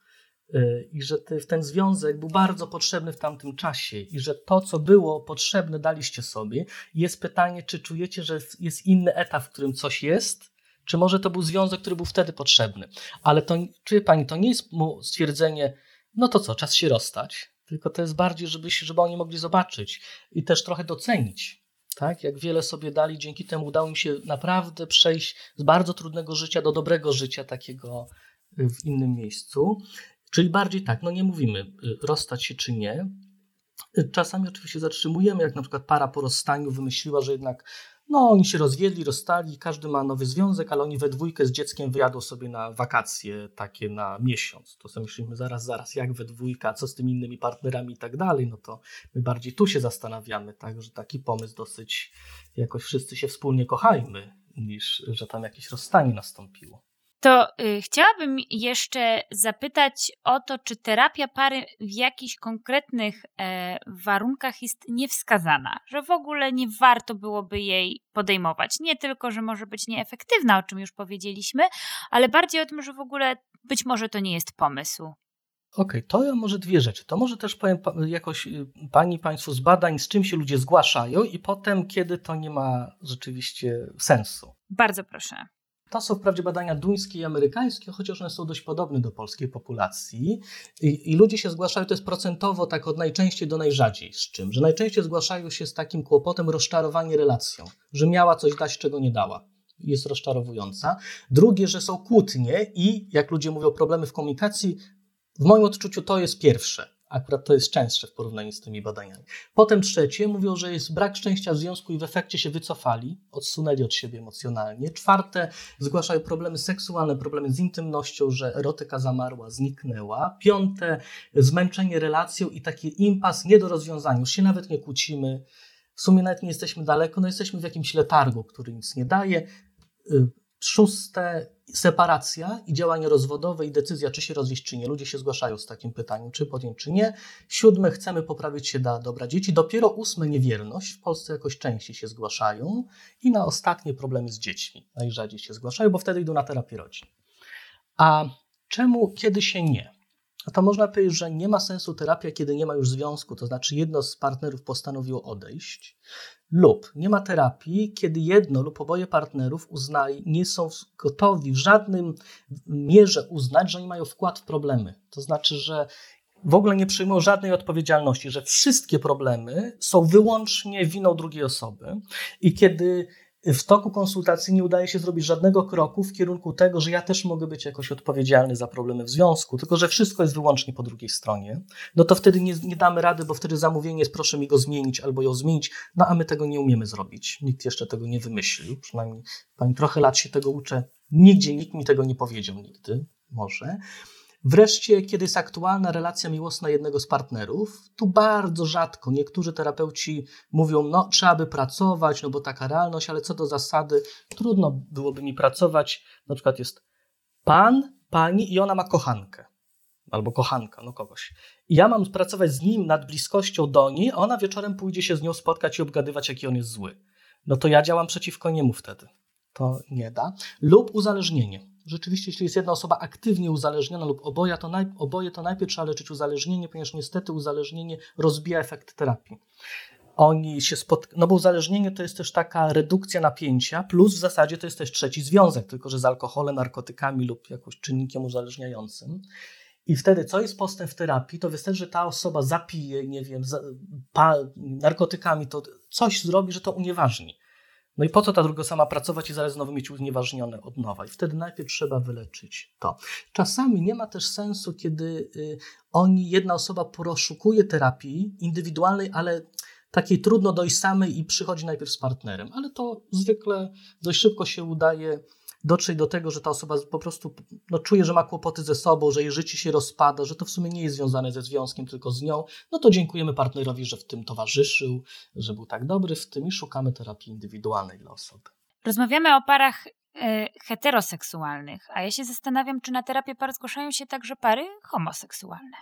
Y, I że ten związek był bardzo potrzebny w tamtym czasie, i że to, co było potrzebne, daliście sobie. Jest pytanie, czy czujecie, że jest inny etap, w którym coś jest, czy może to był związek, który był wtedy potrzebny. Ale to, Pani, to nie jest stwierdzenie, no to co, czas się rozstać tylko to jest bardziej, żeby, żeby oni mogli zobaczyć i też trochę docenić. Tak? Jak wiele sobie dali, dzięki temu udało im się naprawdę przejść z bardzo trudnego życia do dobrego życia, takiego y, w innym miejscu. Czyli bardziej tak, no nie mówimy y, rozstać się czy nie. Czasami oczywiście zatrzymujemy, jak na przykład para po rozstaniu wymyśliła, że jednak no, oni się rozwiedli, rozstali, każdy ma nowy związek, ale oni we dwójkę z dzieckiem wyjadą sobie na wakacje takie na miesiąc. To sobie myślimy zaraz, zaraz, jak we dwójka, co z tymi innymi partnerami i tak dalej. No to my bardziej tu się zastanawiamy, tak, że taki pomysł dosyć jakoś wszyscy się wspólnie kochajmy, niż że tam jakieś rozstanie nastąpiło. To y, chciałabym jeszcze zapytać o to, czy terapia pary w jakichś konkretnych e, warunkach jest niewskazana, że w ogóle nie warto byłoby jej podejmować. Nie tylko, że może być nieefektywna, o czym już powiedzieliśmy, ale bardziej o tym, że w ogóle być może to nie jest pomysł. Okej, okay, to ja może dwie rzeczy. To może też powiem jakoś y, Pani, Państwu z badań, z czym się ludzie zgłaszają i potem, kiedy to nie ma rzeczywiście sensu. Bardzo proszę. To są wprawdzie badania duńskie i amerykańskie, chociaż one są dość podobne do polskiej populacji. I, I, ludzie się zgłaszają, to jest procentowo tak od najczęściej do najrzadziej. Z czym? Że najczęściej zgłaszają się z takim kłopotem rozczarowanie relacją, że miała coś dać, czego nie dała. Jest rozczarowująca. Drugie, że są kłótnie i, jak ludzie mówią, problemy w komunikacji. W moim odczuciu to jest pierwsze Akurat to jest częstsze w porównaniu z tymi badaniami. Potem trzecie, mówią, że jest brak szczęścia w związku i w efekcie się wycofali, odsunęli od siebie emocjonalnie. Czwarte, zgłaszają problemy seksualne, problemy z intymnością, że erotyka zamarła, zniknęła. Piąte, zmęczenie relacją i taki impas nie do rozwiązania. Już się nawet nie kłócimy, w sumie nawet nie jesteśmy daleko, no jesteśmy w jakimś letargu, który nic nie daje. Y, Szóste, separacja i działanie rozwodowe i decyzja, czy się rozwieść, czy nie. Ludzie się zgłaszają z takim pytaniem, czy podjąć, czy nie. Siódme, chcemy poprawić się dla dobra dzieci. Dopiero ósme, niewierność. W Polsce jakoś częściej się zgłaszają. I na ostatnie, problemy z dziećmi. Najrzadziej się zgłaszają, bo wtedy idą na terapię rodzin. A czemu, kiedy się nie? to można powiedzieć, że nie ma sensu terapia, kiedy nie ma już związku, to znaczy jedno z partnerów postanowiło odejść, lub nie ma terapii, kiedy jedno lub oboje partnerów uznaje, nie są gotowi w żadnym mierze uznać, że oni mają wkład w problemy. To znaczy, że w ogóle nie przyjmują żadnej odpowiedzialności, że wszystkie problemy są wyłącznie winą drugiej osoby i kiedy w toku konsultacji nie udaje się zrobić żadnego kroku w kierunku tego, że ja też mogę być jakoś odpowiedzialny za problemy w związku, tylko że wszystko jest wyłącznie po drugiej stronie, no to wtedy nie, nie damy rady, bo wtedy zamówienie jest proszę mi go zmienić albo ją zmienić, no a my tego nie umiemy zrobić. Nikt jeszcze tego nie wymyślił, przynajmniej pani trochę lat się tego uczę, nigdzie nikt mi tego nie powiedział nigdy, może. Wreszcie, kiedy jest aktualna relacja miłosna jednego z partnerów, tu bardzo rzadko niektórzy terapeuci mówią, no trzeba by pracować, no bo taka realność, ale co do zasady, trudno byłoby mi pracować. Na przykład jest pan, pani i ona ma kochankę. Albo kochanka, no kogoś. I ja mam pracować z nim nad bliskością do niej, a ona wieczorem pójdzie się z nią spotkać i obgadywać, jaki on jest zły. No to ja działam przeciwko niemu wtedy. To nie da. Lub uzależnienie rzeczywiście, jeśli jest jedna osoba aktywnie uzależniona lub oboje, to, naj, oboje, to najpierw trzeba leczyć uzależnienie, ponieważ niestety uzależnienie rozbija efekt terapii. Oni się spotkają, no bo uzależnienie to jest też taka redukcja napięcia, plus w zasadzie to jest też trzeci związek, tylko że z alkoholem, narkotykami lub jakimś czynnikiem uzależniającym. I wtedy, co jest postęp w terapii, to wystarczy, że ta osoba zapije, nie wiem, narkotykami, to coś zrobi, że to unieważni. No i po co ta druga sama pracować i zaraz znowu mieć unieważnione od nowa? I wtedy najpierw trzeba wyleczyć to. Czasami nie ma też sensu, kiedy y, oni, jedna osoba proszukuje terapii indywidualnej, ale takiej trudno dojść samej i przychodzi najpierw z partnerem. Ale to zwykle dość szybko się udaje dotrzeć do tego, że ta osoba po prostu no, czuje, że ma kłopoty ze sobą, że jej życie się rozpada, że to w sumie nie jest związane ze związkiem, tylko z nią, no to dziękujemy partnerowi, że w tym towarzyszył, że był tak dobry w tym i szukamy terapii indywidualnej dla osoby. Rozmawiamy o parach y, heteroseksualnych, a ja się zastanawiam, czy na terapię par zgłaszają się także pary homoseksualne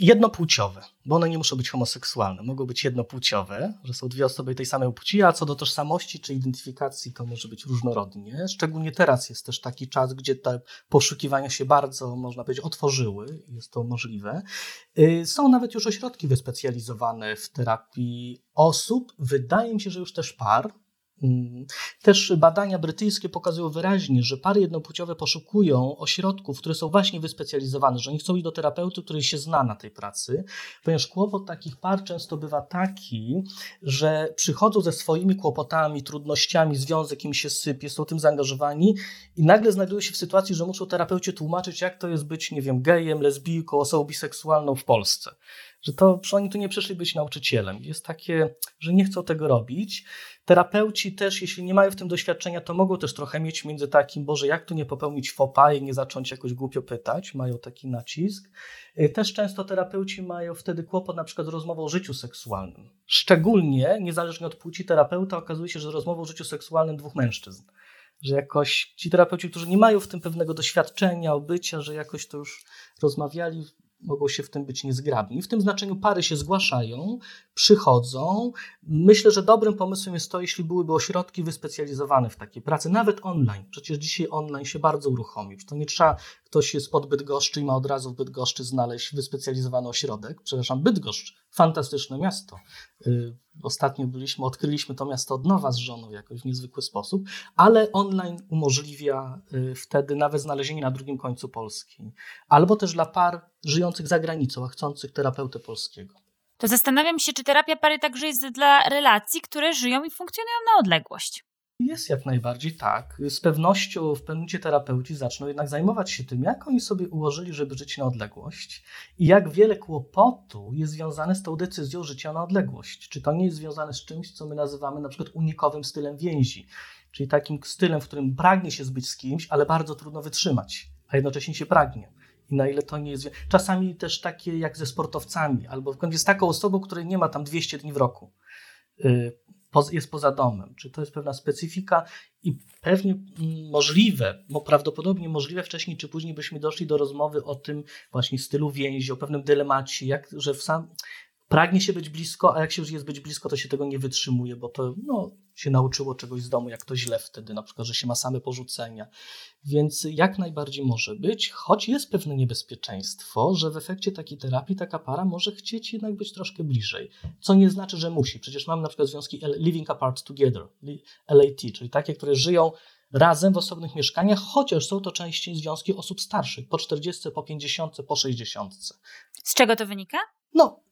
jednopłciowe, bo one nie muszą być homoseksualne, mogą być jednopłciowe, że są dwie osoby tej samej płci, a co do tożsamości czy identyfikacji to może być różnorodnie. Szczególnie teraz jest też taki czas, gdzie te poszukiwania się bardzo, można powiedzieć, otworzyły, jest to możliwe. Y, są nawet już ośrodki wyspecjalizowane w terapii osób, wydaje mi się, że już też par. Też badania brytyjskie pokazują wyraźnie, że pary jednopłciowe poszukują ośrodków, które są właśnie wyspecjalizowane, że oni chcą iść do terapeuty, który się zna na tej pracy, ponieważ kłopot takich par często bywa taki, że przychodzą ze swoimi kłopotami, trudnościami, związek im się sypie, są tym zaangażowani i nagle znajdują się w sytuacji, że muszą terapeucie tłumaczyć, jak to jest być, nie wiem, gejem, lesbijką, osobą biseksualną w Polsce że to że oni tu nie przyszli być nauczycielem. Jest takie, że nie chcą tego robić. Terapeuci też, jeśli nie mają w tym doświadczenia, to mogą też trochę mieć między takim, Boże, jak tu nie popełnić fopa i nie zacząć jakoś głupio pytać, mają taki nacisk. Y, też często terapeuci mają wtedy kłopot na przykład z rozmową o życiu seksualnym. Szczególnie, niezależnie od płci terapeuta, okazuje się, że rozmową o życiu seksualnym dwóch mężczyzn że jakoś ci terapeuci, którzy nie mają w tym pewnego doświadczenia, obycia, że jakoś to już rozmawiali, mogą się w tym być niezgrabni. W tym znaczeniu pary się zgłaszają, przychodzą. Myślę, że dobrym pomysłem jest to, jeśli byłyby ośrodki wyspecjalizowane w takiej pracy, nawet online. Przecież dzisiaj online się bardzo uruchomił. To nie trzeba, ktoś jest pod Bydgoszczy i ma od razu w Bydgoszczy znaleźć wyspecjalizowany ośrodek. Przepraszam, Bydgoszcz, fantastyczne miasto. Ostatnio byliśmy, odkryliśmy to miasto od nowa z żoną jakoś w niezwykły sposób, ale online umożliwia y, wtedy nawet znalezienie na drugim końcu Polski. Albo też dla par żyjących za granicą, a chcących terapeutę polskiego. To zastanawiam się, czy terapia pary także jest dla relacji, które żyją i funkcjonują na odległość. Jest jak najbardziej tak. Z pewnością w pewnym momencie terapeuci zaczną jednak zajmować się tym, jak oni sobie ułożyli, żeby żyć na odległość i jak wiele kłopotu jest związane z tą decyzją życia na odległość. Czy to nie jest związane z czymś, co my nazywamy na przykład unikowym stylem więzi, czyli takim stylem, w którym pragnie się zbyć z kimś, ale bardzo trudno wytrzymać, a jednocześnie się pragnie. I na ile to nie jest. Czasami też takie jak ze sportowcami, albo jest taką osobą, której nie ma tam 200 dni w roku y, jest poza domem. Czy to jest pewna specyfika i pewnie możliwe, bo prawdopodobnie możliwe wcześniej czy później byśmy doszli do rozmowy o tym właśnie stylu więzi, o pewnym dylemacie, jak, że w sam, pragnie się być blisko, a jak się już jest być blisko, to się tego nie wytrzymuje, bo to no, się nauczyło czegoś z domu, jak to źle wtedy, na przykład, że się ma same porzucenia. Więc jak najbardziej może być, choć jest pewne niebezpieczeństwo, że w efekcie takiej terapii taka para może chcieć jednak być troszkę bliżej. Co nie znaczy, że musi. Przecież mamy na przykład związki Living Apart Together, LAT, czyli takie, które żyją razem w osobnych mieszkaniach, chociaż są to częściej związki osób starszych, po 40, po 50, po 60. Z czego to wynika? No,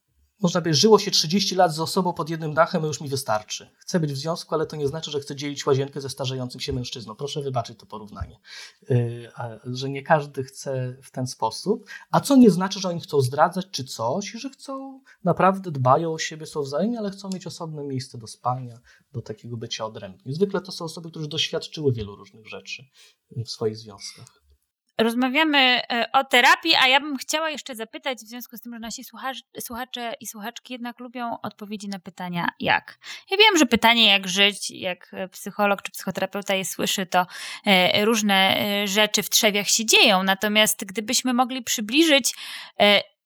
można by żyło się 30 lat z osobą pod jednym dachem, już mi wystarczy. Chcę być w związku, ale to nie znaczy, że chcę dzielić łazienkę ze starzejącym się mężczyzną. Proszę wybaczyć to porównanie. Yy, że nie każdy chce w ten sposób, a co nie znaczy, że oni chcą zdradzać czy coś, że chcą naprawdę dbają o siebie, są wzajemni, ale chcą mieć osobne miejsce do spania, do takiego bycia odrębnie. Zwykle to są osoby, które doświadczyły wielu różnych rzeczy w swoich związkach rozmawiamy e, o terapii, a ja bym chciała jeszcze zapytać, w związku z tym, że nasi słuchacze i słuchaczki jednak lubią odpowiedzi na pytania jak. Ja wiem, że pytanie jak żyć, jak psycholog czy psychoterapeuta je słyszy, to e, różne e, rzeczy w trzewiach się dzieją, natomiast gdybyśmy mogli przybliżyć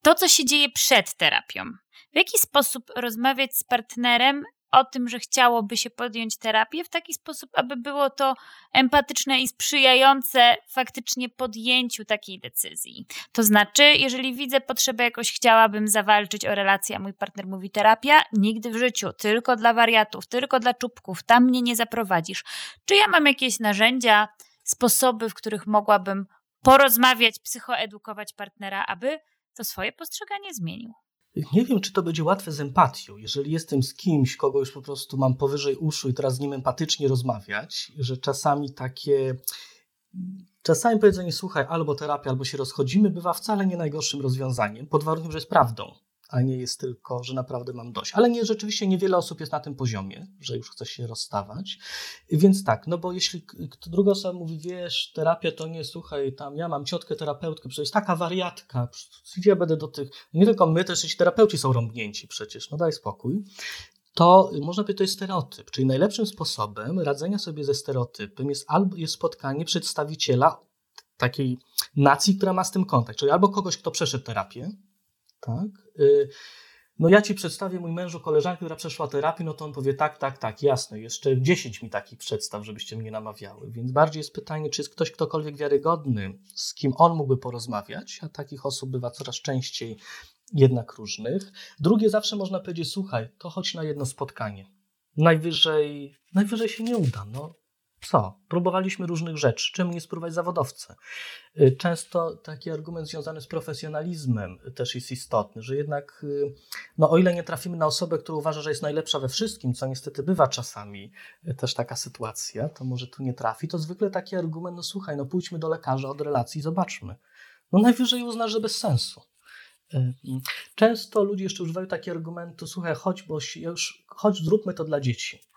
to, co się dzieje przed terapią, w jaki sposób rozmawiać z partnerem o tym, że chciałoby się podjąć terapię w taki sposób, aby było to empatyczne i sprzyjające faktycznie podjęciu takiej decyzji. To znaczy, jeżeli widzę potrzebę jakoś chciałabym zawalczyć o relację, a mój partner mówi terapia, nigdy w życiu, tylko dla wariatów, tylko dla czubków, tam mnie nie zaprowadzisz. Czy ja mam jakieś narzędzia, sposoby, w których mogłabym porozmawiać, psychoedukować partnera, aby to swoje postrzeganie zmienił? Nie wiem, czy to będzie łatwe z empatią. Jeżeli jestem z kimś, kogo już po prostu mam powyżej uszu i teraz z nim empatycznie rozmawiać, że czasami takie. Czasami powiedzenie, słuchaj, albo terapia, albo się rozchodzimy, bywa wcale nie najgorszym rozwiązaniem, pod warunkiem, że jest prawdą a nie jest tylko, że naprawdę mam dość. Ale nie, rzeczywiście niewiele osób jest na tym poziomie, że już chce się rozstawać. Więc tak, no bo jeśli druga osoba mówi, wiesz, terapia to nie, słuchaj, tam ja mam ciotkę terapeutkę, przecież taka wariatka, gdzie ja będę do tych, nie tylko my, też ci terapeuci są rąbnięci przecież, no daj spokój to można powiedzieć, to jest stereotyp. Czyli najlepszym sposobem radzenia sobie ze stereotypem jest albo jest spotkanie przedstawiciela takiej nacji, która ma z tym kontakt, czyli albo kogoś, kto przeszedł terapię, tak? Y, no ja ci przedstawię mój mężu koleżankę, która przeszła terapię, no to on powie tak, tak, tak, jasne, jeszcze 10 mi takich przedstaw, żebyście mnie namawiały. Więc bardziej jest pytanie, czy jest ktoś ktokolwiek wiarygodny, z kim on mógłby porozmawiać, a takich osób bywa coraz częściej jednak różnych. Drugie zawsze można powiedzieć, słuchaj, to chodź na jedno spotkanie. Najwyżej, najwyżej się nie uda, no co? Próbowaliśmy różnych rzeczy. Czemu nie spróbować zawodowce? Y, często taki argument związany z profesjonalizmem też jest istotny, że jednak, y, no, o ile nie trafimy na osobę, która uważa, że jest najlepsza we wszystkim, co niestety bywa czasami y, też taka sytuacja, to może tu nie trafi, to zwykle taki argument, no słuchaj, no pójdźmy do lekarza od relacji i zobaczmy. No najwyżej uzna, że bez sensu. Często ludzie jeszcze używają takiego argumentu, słuchaj, chodź, bo już, chodź, zróbmy to dla dzieci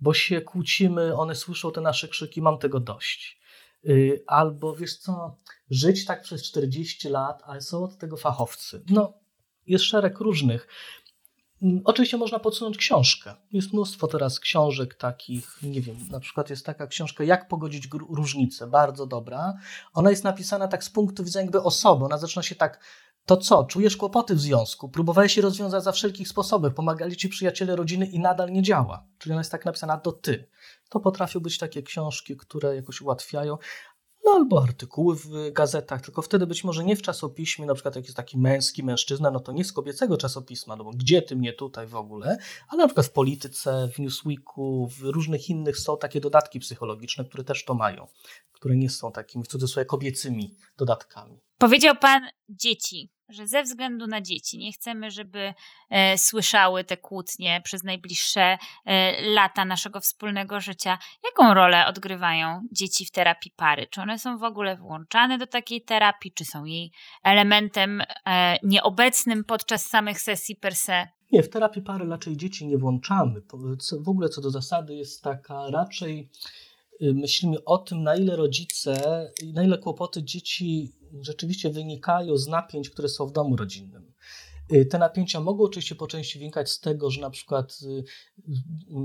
bo się kłócimy, one słyszą te nasze krzyki, mam tego dość. Y, albo wiesz co, żyć tak przez 40 lat, ale są od tego fachowcy. No, jest szereg różnych. Mm, oczywiście można podsunąć książkę. Jest mnóstwo teraz książek takich, nie wiem, na przykład jest taka książka Jak pogodzić różnice, bardzo dobra. Ona jest napisana tak z punktu widzenia jakby osoby. Ona zaczyna się tak to co? Czujesz kłopoty w związku, próbowałeś je rozwiązać za wszelkich sposobów, pomagali ci przyjaciele rodziny i nadal nie działa. Czyli ona jest tak napisana do ty. To potrafią być takie książki, które jakoś ułatwiają, no albo artykuły w gazetach, tylko wtedy być może nie w czasopiśmie, na przykład jak jest taki męski mężczyzna, no to nie z kobiecego czasopisma, no bo gdzie ty mnie tutaj w ogóle, ale na przykład w polityce, w Newsweeku, w różnych innych są takie dodatki psychologiczne, które też to mają, które nie są takimi w cudzysłowie kobiecymi dodatkami. Powiedział pan dzieci że ze względu na dzieci nie chcemy, żeby e, słyszały te kłótnie przez najbliższe e, lata naszego wspólnego życia. Jaką rolę odgrywają dzieci w terapii pary? Czy one są w ogóle włączane do takiej terapii, czy są jej elementem e, nieobecnym podczas samych sesji per se? Nie, w terapii pary raczej dzieci nie włączamy. W ogóle co do zasady jest taka raczej y, myślimy o tym, na ile rodzice, na ile kłopoty dzieci rzeczywiście wynikają z napięć, które są w domu rodzinnym. Y, te napięcia mogą oczywiście po części wynikać z tego, że na przykład y,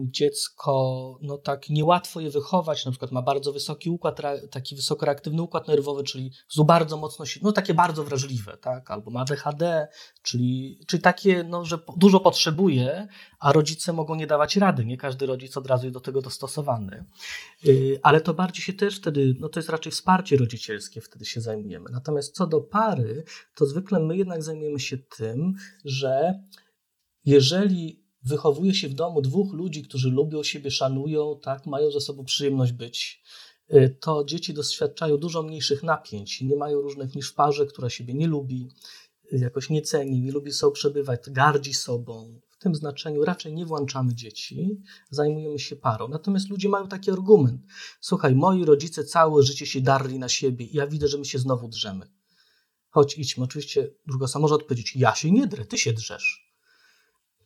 dziecko, no tak niełatwo je wychować, na przykład ma bardzo wysoki układ, taki wysoko reaktywny układ nerwowy, czyli bardzo mocno no takie bardzo wrażliwe, tak, albo ma ADHD, czyli, czyli takie, no, że dużo potrzebuje, a rodzice mogą nie dawać rady, nie każdy rodzic od razu jest do tego dostosowany. Y, ale to bardziej się też wtedy, no to jest raczej wsparcie rodzicielskie, wtedy się zajmujemy. Natomiast co do pary, to zwykle my jednak zajmujemy się tym, że jeżeli wychowuje się w domu dwóch ludzi, którzy lubią siebie, szanują, tak, mają ze sobą przyjemność być, y, to dzieci doświadczają dużo mniejszych napięć, nie mają różnych niż w parze, która siebie nie lubi, jakoś nie ceni, nie lubi sobą przebywać, gardzi sobą. W tym znaczeniu raczej nie włączamy dzieci, zajmujemy się parą. Natomiast ludzie mają taki argument. Słuchaj, moi rodzice całe życie się darli na siebie i ja widzę, że my się znowu drzemy. Chodź, idźmy. Oczywiście druga osoba może odpowiedzieć, ja się nie drę, ty się drzesz.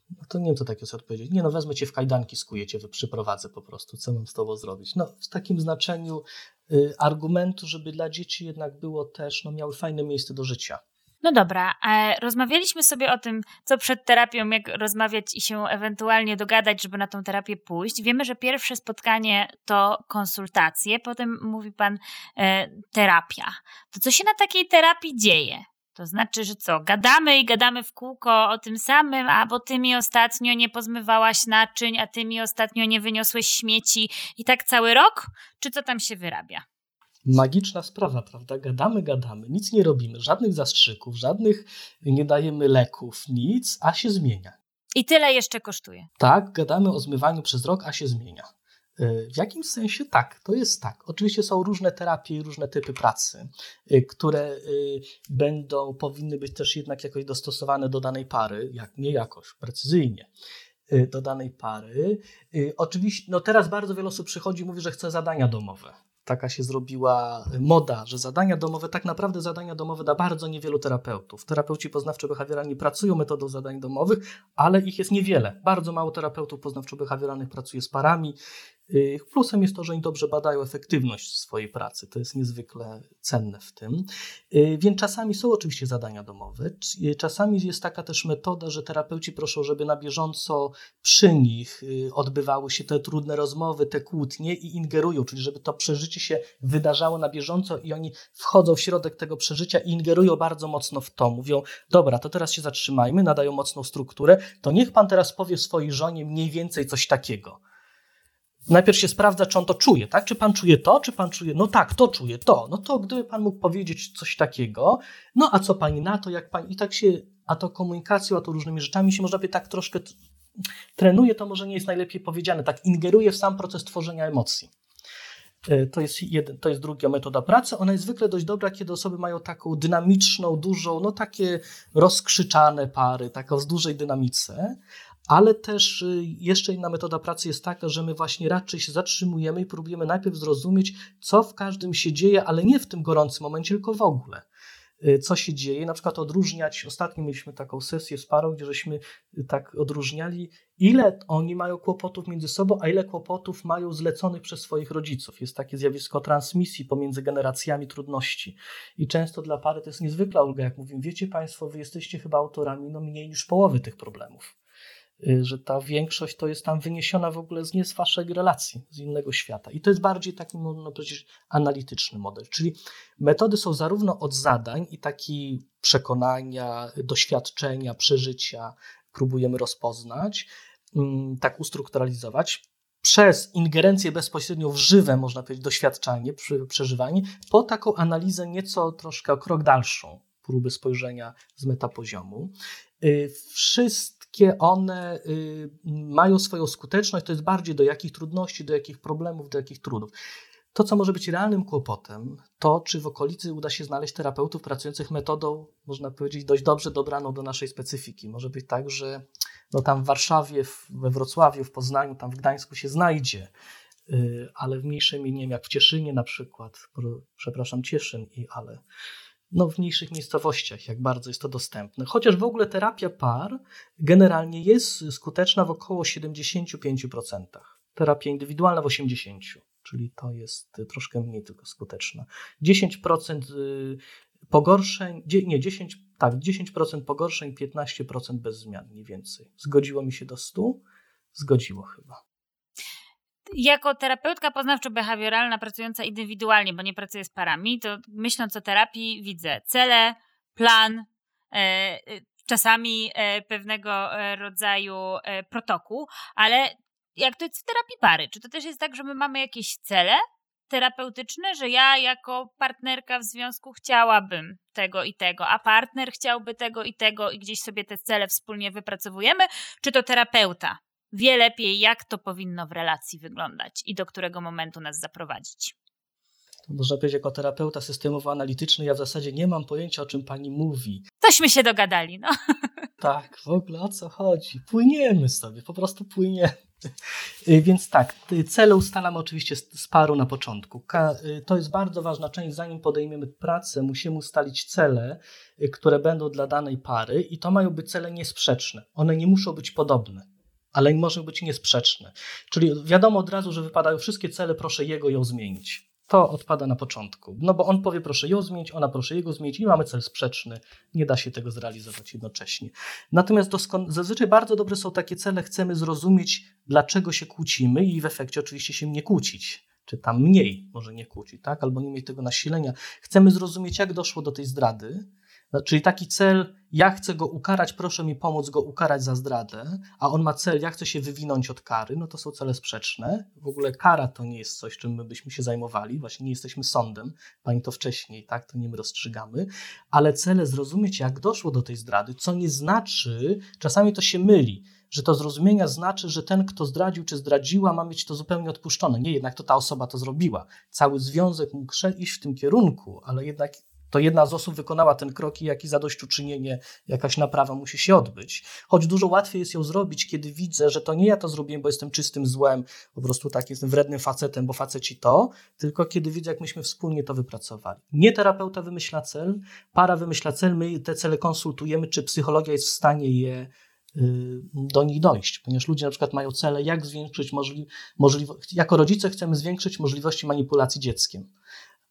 No to nie wiem, co takiego sobie odpowiedzieć. Nie no, wezmę cię w kajdanki, skuję cię, przyprowadzę po prostu. Co mam z tobą zrobić? No, w takim znaczeniu y, argumentu, żeby dla dzieci jednak było też, no miały fajne miejsce do życia. No dobra, rozmawialiśmy sobie o tym, co przed terapią, jak rozmawiać i się ewentualnie dogadać, żeby na tą terapię pójść. Wiemy, że pierwsze spotkanie to konsultacje, potem mówi pan e, terapia. To co się na takiej terapii dzieje? To znaczy, że co, gadamy i gadamy w kółko o tym samym, a bo ty mi ostatnio nie pozmywałaś naczyń, a ty mi ostatnio nie wyniosłeś śmieci i tak cały rok? Czy co tam się wyrabia? Magiczna sprawa, prawda? Gadamy, gadamy, nic nie robimy, żadnych zastrzyków, żadnych nie dajemy leków, nic, a się zmienia. I tyle jeszcze kosztuje. Tak, gadamy o zmywaniu przez rok, a się zmienia. E, w jakimś sensie tak, to jest tak. Oczywiście są różne terapie i różne typy pracy, e, które e, będą, powinny być też jednak jakoś dostosowane do danej pary, jak nie jakoś, precyzyjnie do danej pary. Oczywiście, no teraz bardzo wiele osób przychodzi i mówi, że chce zadania domowe taka się zrobiła moda, że zadania domowe, tak naprawdę zadania domowe da bardzo niewielu terapeutów. Terapeuci poznawczo-behawioralni pracują metodą zadań domowych, ale ich jest niewiele. Bardzo mało terapeutów poznawczo-behawioralnych pracuje z parami. Y, plusem jest to, że oni dobrze badają efektywność swojej pracy. To jest niezwykle cenne w tym. Y, więc czasami są oczywiście zadania domowe. Y, czasami jest taka też metoda, że terapeuci proszą, żeby na bieżąco przy nich odbywały się te trudne rozmowy, te kłótnie i ingerują, czyli żeby to przeżycie się wydarzało na bieżąco i oni wchodzą w środek tego przeżycia i ingerują bardzo mocno w to. Mówią, dobra, to teraz się zatrzymajmy, nadają mocną strukturę, to niech pan teraz powie swojej żonie mniej więcej coś takiego najpierw się sprawdza, czy on to czuje, tak? Czy pan czuje to, czy pan czuje, no tak, to czuje to. No to gdyby pan mógł powiedzieć coś takiego, no a co pani na to, jak pani, i tak się, a to komunikacją, a to różnymi rzeczami się można by tak troszkę trenuje, to może nie jest najlepiej powiedziane, tak ingeruje w sam proces tworzenia emocji. E, to jest, jeden, to jest druga metoda pracy. Ona jest zwykle dość dobra, kiedy osoby mają taką dynamiczną, dużą, no takie rozkrzyczane pary, taką z dużej dynamice, ale też y, jeszcze inna metoda pracy jest taka, że my właśnie raczej się zatrzymujemy i próbujemy najpierw zrozumieć, co w każdym się dzieje, ale nie w tym gorącym momencie, tylko w ogóle. Y, co się dzieje, na przykład odróżniać. Ostatnio mieliśmy taką sesję z parą, gdzie żeśmy y, tak odróżniali, ile oni mają kłopotów między sobą, a ile kłopotów mają zleconych przez swoich rodziców. Jest takie zjawisko transmisji pomiędzy generacjami trudności. I często dla pary to jest niezwykła ulga, jak mówimy, wiecie Państwo, wy jesteście chyba autorami no mniej niż połowy tych problemów. Y, że ta większość to jest tam wyniesiona w ogóle z nie z waszej relacji, z innego świata. I to jest bardziej taki, można powiedzieć, analityczny model. Czyli metody są zarówno od zadań i taki przekonania, doświadczenia, przeżycia próbujemy rozpoznać, mm, tak ustrukturalizować, przez ingerencję bezpośrednio w żywe, można powiedzieć, doświadczanie, przeżywanie, po taką analizę nieco troszkę o krok dalszą, próby spojrzenia z metapoziomu. Y, wszystkie one y, mają swoją skuteczność, to jest bardziej do jakich trudności, do jakich problemów, do jakich trudów. To, co może być realnym kłopotem, to czy w okolicy uda się znaleźć terapeutów pracujących metodą, można powiedzieć, dość dobrze dobraną do naszej specyfiki. Może być tak, że no tam w Warszawie, we Wrocławiu, w Poznaniu, tam w Gdańsku się znajdzie, y, ale w mniejszym nie wiem, jak w Cieszynie na przykład, przepraszam, Cieszyn, i ale no, w mniejszych miejscowościach, jak bardzo jest to dostępne. Chociaż w ogóle terapia par generalnie jest skuteczna w około 75%. Terapia indywidualna w 80%, czyli to jest troszkę mniej tylko skuteczna. 10% y, pogorszeń, nie, 10 tak, 10% pogorszeń, 15% bez zmian mniej więcej. Zgodziło mi się do 100? Zgodziło chyba. Jako terapeutka poznawczo-behawioralna pracująca indywidualnie, bo nie pracuję z parami, to myśląc o terapii widzę cele, plan, e, e, czasami e, pewnego rodzaju protokół, ale jak to jest w terapii pary? Czy to też jest tak, że my mamy jakieś cele terapeutyczne, że ja jako partnerka w związku chciałabym tego i tego, a partner chciałby tego i tego i gdzieś sobie te cele wspólnie wypracowujemy, czy to terapeuta wie lepiej, jak to powinno w relacji wyglądać i do którego momentu nas zaprowadzić? Można powiedzieć, jako terapeuta systemowo-analityczny, ja w zasadzie nie mam pojęcia, o czym pani mówi. Tośmy się dogadali, no. Tak, w ogóle o co chodzi? Płyniemy sobie, po prostu płyniemy. Y, więc tak, y, cele ustalamy oczywiście z paru na początku. Y, to jest bardzo ważna część, zanim podejmiemy pracę, musimy ustalić cele, które będą dla danej pary i to mają być cele niesprzeczne. One nie muszą być podobne, ale może być niesprzeczne. Czyli wiadomo od razu, że wypadają wszystkie cele, proszę jego ją zmienić to odpada na początku. No bo on powie, proszę ją zmienić, ona proszę jego zmienić i mamy cel sprzeczny. Nie da się tego zrealizować jednocześnie. Natomiast doskon- zazwyczaj bardzo dobre są takie cele, chcemy zrozumieć, dlaczego się kłócimy i w efekcie oczywiście się nie kłócić. Czy tam mniej może nie kłócić, tak? Albo nie mieć tego nasilenia. Chcemy zrozumieć, jak doszło do tej zdrady, czyli taki cel, ja chcę go ukarać, proszę mi pomóc go ukarać za zdradę, a on ma cel, ja chcę się wywinąć od kary, no to są cele sprzeczne. W ogóle kara to nie jest coś, czym my byśmy się zajmowali, właśnie nie jesteśmy sądem, pani to wcześniej, tak, to nie my rozstrzygamy, ale cele zrozumieć, jak doszło do tej zdrady, co nie znaczy, czasami to się myli, że to zrozumienia znaczy, że ten, kto zdradził czy zdradziła, ma mieć to zupełnie odpuszczone. Nie, jednak to ta osoba to zrobiła. Cały związek mógł iść w tym kierunku, ale jednak to jedna z osób wykonała ten krok i jaki zadośćuczynienie, jakaś naprawa musi się odbyć. Choć dużo łatwiej jest ją zrobić, kiedy widzę, że to nie ja to zrobiłem, bo jestem czystym złem, po prostu tak jestem wrednym facetem, bo faceci to, tylko kiedy widzę, jak myśmy wspólnie to wypracowali. Nie terapeuta wymyśla cel, para wymyśla cel, my te cele konsultujemy, czy psychologia jest w stanie je y, do nich dojść, ponieważ ludzie na przykład mają cele, jak zwiększyć możli możliwości, jako rodzice chcemy zwiększyć możliwości manipulacji dzieckiem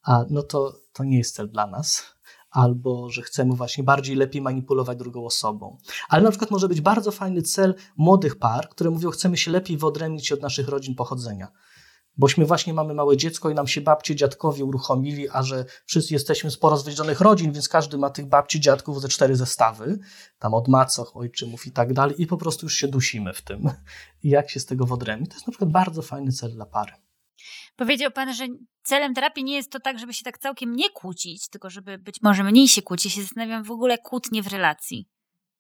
a no to, to nie jest cel dla nas, albo że chcemy właśnie bardziej lepiej manipulować drugą osobą. Ale na przykład może być bardzo fajny cel młodych par, które mówią, chcemy się lepiej wyodrębnić od naszych rodzin pochodzenia. Bośmy właśnie mamy małe dziecko i nam się babcie, dziadkowie uruchomili, a że wszyscy jesteśmy z porozwiedzonych rodzin, więc każdy ma tych babci, dziadków ze cztery zestawy, tam od macoch, ojczymów i tak dalej, i po prostu już się dusimy w tym. I jak się z tego wodrębnić? To jest na przykład bardzo fajny cel dla pary. Powiedział pan, że celem terapii nie jest to tak, żeby się tak całkiem nie kłócić, tylko żeby być może mniej się kłócić. Się zastanawiam w ogóle kłótnie w relacji.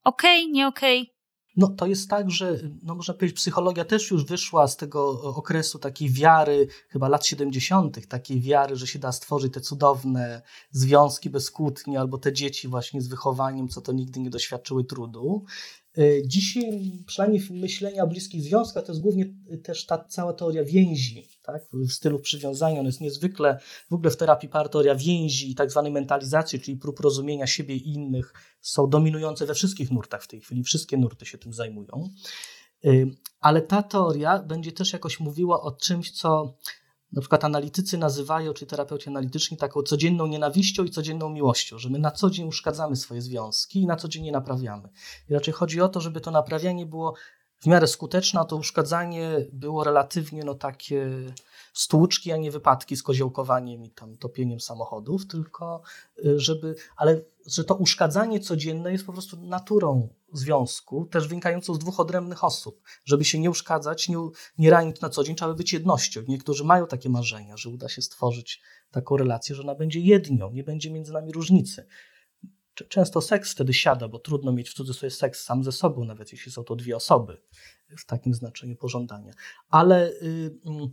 Okej, okay, nie okej? Okay? No to jest tak, że no można powiedzieć, psychologia też już wyszła z tego okresu takiej wiary, chyba lat 70., takiej wiary, że się da stworzyć te cudowne związki bez kłótni, albo te dzieci właśnie z wychowaniem, co to nigdy nie doświadczyły trudu. E, dzisiaj, przynajmniej myślenia o bliskich związkach, to jest głównie też ta cała teoria więzi, tak? w stylu przywiązania. On jest niezwykle, w ogóle w terapii par teoria więzi i tak zwanej mentalizacji, czyli prób rozumienia siebie i innych, są dominujące we wszystkich nurtach w tej chwili. Wszystkie nurty się tym zajmują. E, ale ta teoria będzie też jakoś mówiła o czymś, co na przykład analitycy nazywają, czy terapeuci analityczni, taką codzienną nienawiścią i codzienną miłością, że my na co dzień uszkadzamy swoje związki i na co dzień je naprawiamy. I raczej chodzi o to, żeby to naprawianie było w miarę skuteczne, a to uszkadzanie było relatywnie no takie stłuczki, a nie wypadki z koziołkowaniem i tam topieniem samochodów, tylko y, żeby, ale że to uszkadzanie codzienne jest po prostu naturą związku, też wynikającą z dwóch odrębnych osób. Żeby się nie uszkadzać, nie, nie ranić na co dzień, trzeba być jednością. Niektórzy mają takie marzenia, że uda się stworzyć taką relację, że ona będzie jednią, nie będzie między nami różnicy. Często seks wtedy siada, bo trudno mieć w cudzysłowie seks sam ze sobą, nawet jeśli są to dwie osoby w takim znaczeniu pożądania. Ale, yy,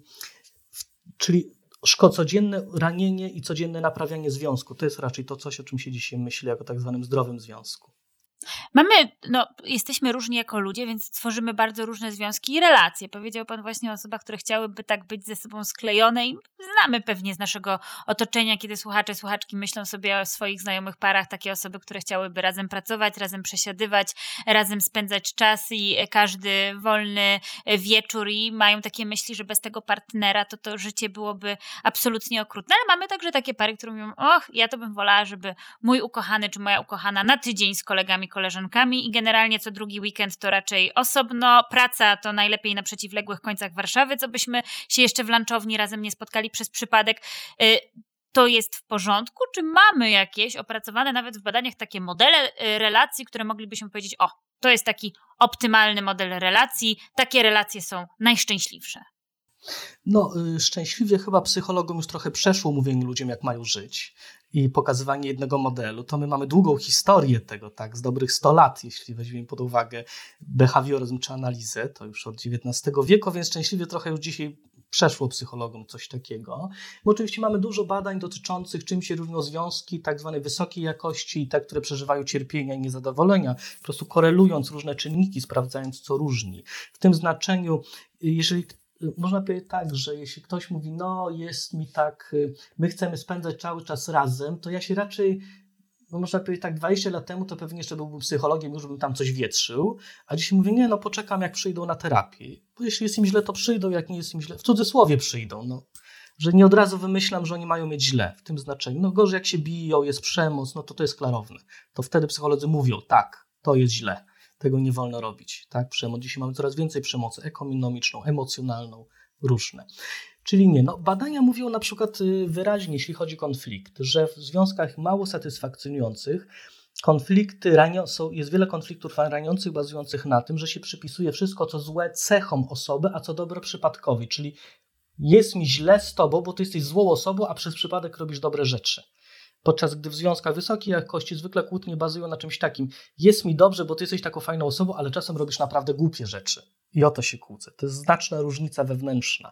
czyli szko codzienne ranienie i codzienne naprawianie związku, to jest raczej to coś, o czym się dzisiaj myśli jako tak zwanym zdrowym związku. Mamy, no, jesteśmy różni jako ludzie, więc tworzymy bardzo różne związki i relacje. Powiedział Pan właśnie o osobach, które chciałyby tak być ze sobą sklejone i znamy pewnie z naszego otoczenia, kiedy słuchacze, słuchaczki myślą sobie o swoich znajomych parach, takie osoby, które chciałyby razem pracować, razem przesiadywać, razem spędzać czas i każdy wolny wieczór i mają takie myśli, że bez tego partnera to to życie byłoby absolutnie okrutne. Ale mamy także takie pary, które mówią, och, ja to bym wolała, żeby mój ukochany czy moja ukochana na tydzień z kolegami koleżankami i generalnie co drugi weekend to raczej osobno. Praca to najlepiej na przeciwległych końcach Warszawy, co byśmy się jeszcze w lunchowni razem nie spotkali przez przypadek. Y, to jest w porządku? Czy mamy jakieś opracowane nawet w badaniach takie modele y, relacji, które moglibyśmy powiedzieć, o, to jest taki optymalny model relacji, takie relacje są najszczęśliwsze? No, y, szczęśliwie chyba psychologom już trochę przeszło mówienie ludziom, jak mają żyć i pokazywanie jednego modelu, to my mamy długą historię tego, tak, z dobrych 100 lat, jeśli weźmiemy pod uwagę behawioryzm czy analizę, to już od XIX wieku, więc szczęśliwie trochę już dzisiaj przeszło psychologom coś takiego. Bo oczywiście mamy dużo badań dotyczących czym się różnią związki tak zwanej wysokiej jakości i te, które przeżywają cierpienia i niezadowolenia, po prostu korelując różne czynniki, sprawdzając co różni. W tym znaczeniu, jeżeli można powiedzieć tak, że jeśli ktoś mówi, no jest mi tak, y, my chcemy spędzać cały czas razem, to ja się raczej, no można powiedzieć tak, 20 lat temu to pewnie jeszcze byłbym psychologiem, już bym tam coś wietrzył, a dzisiaj mówię, nie, no poczekam jak przyjdą na terapię, bo jeśli jest im źle, to przyjdą, jak nie jest im źle, w cudzysłowie przyjdą, no. Że nie od razu wymyślam, że oni mają mieć źle w tym znaczeniu. No gorzej jak się biją, jest przemoc, no to to jest klarowne. To wtedy psycholodzy mówią, tak, to jest źle tego nie wolno robić. Tak? Przemoc. Dzisiaj mamy coraz więcej przemocy ekonomiczną, emocjonalną, różne. Czyli nie. No, badania mówią na przykład y, wyraźnie, jeśli chodzi o konflikt, że w związkach mało satysfakcjonujących konflikty ranią, są, jest wiele konfliktów raniących bazujących na tym, że się przypisuje wszystko, co złe cechom osoby, a co dobre przypadkowi. Czyli jest mi źle z tobą, bo ty jesteś złą osobą, a przez przypadek robisz dobre rzeczy. Podczas gdy w związkach wysokiej jakości zwykle kłótnie bazują na czymś takim. Jest mi dobrze, bo ty jesteś taką fajną osobą, ale czasem robisz naprawdę głupie rzeczy. I o to się kłócę. To jest znaczna różnica wewnętrzna.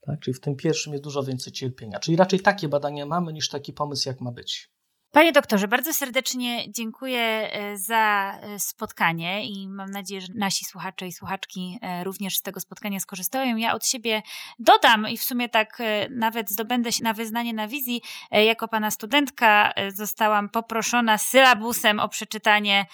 Tak? Czyli w tym pierwszym jest dużo więcej cierpienia. Czyli raczej takie badania mamy niż taki pomysł, jak ma być. Panie doktorze, bardzo serdecznie dziękuję e, za e, spotkanie i mam nadzieję, że nasi słuchacze i słuchaczki e, również z tego spotkania skorzystają. Ja od siebie dodam i w sumie tak nawet zdobędę się na wyznanie na wizji. Jako pana studentka zostałam poproszona sylabusem o przeczytanie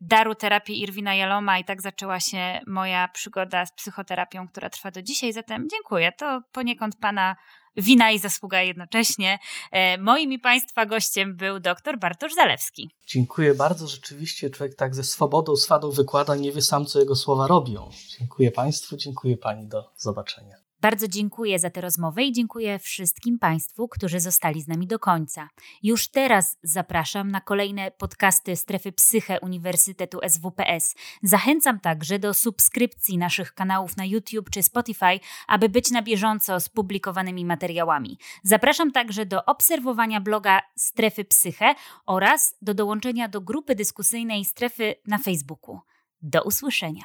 daru terapii Irwina Jaloma i tak zaczęła się moja przygoda z psychoterapią, która trwa do dzisiaj. Zatem dziękuję. To poniekąd pana wina i zasługa jednocześnie. E, moim i Państwa gościem był dr Bartosz Zalewski. Dziękuję bardzo. Rzeczywiście człowiek tak ze swobodą, swadą wykłada, nie wie sam, co jego słowa robią. Dziękuję Państwu, dziękuję Pani. Do zobaczenia. Bardzo dziękuję za tę rozmowę i dziękuję wszystkim Państwu, którzy zostali z nami do końca. Już teraz zapraszam na kolejne podcasty Strefy Psyche Uniwersytetu SWPS. Zachęcam także do subskrypcji naszych kanałów na YouTube czy Spotify, aby być na bieżąco z publikowanymi materiałami. Zapraszam także do obserwowania bloga Strefy Psyche oraz do dołączenia do grupy dyskusyjnej Strefy na Facebooku. Do usłyszenia.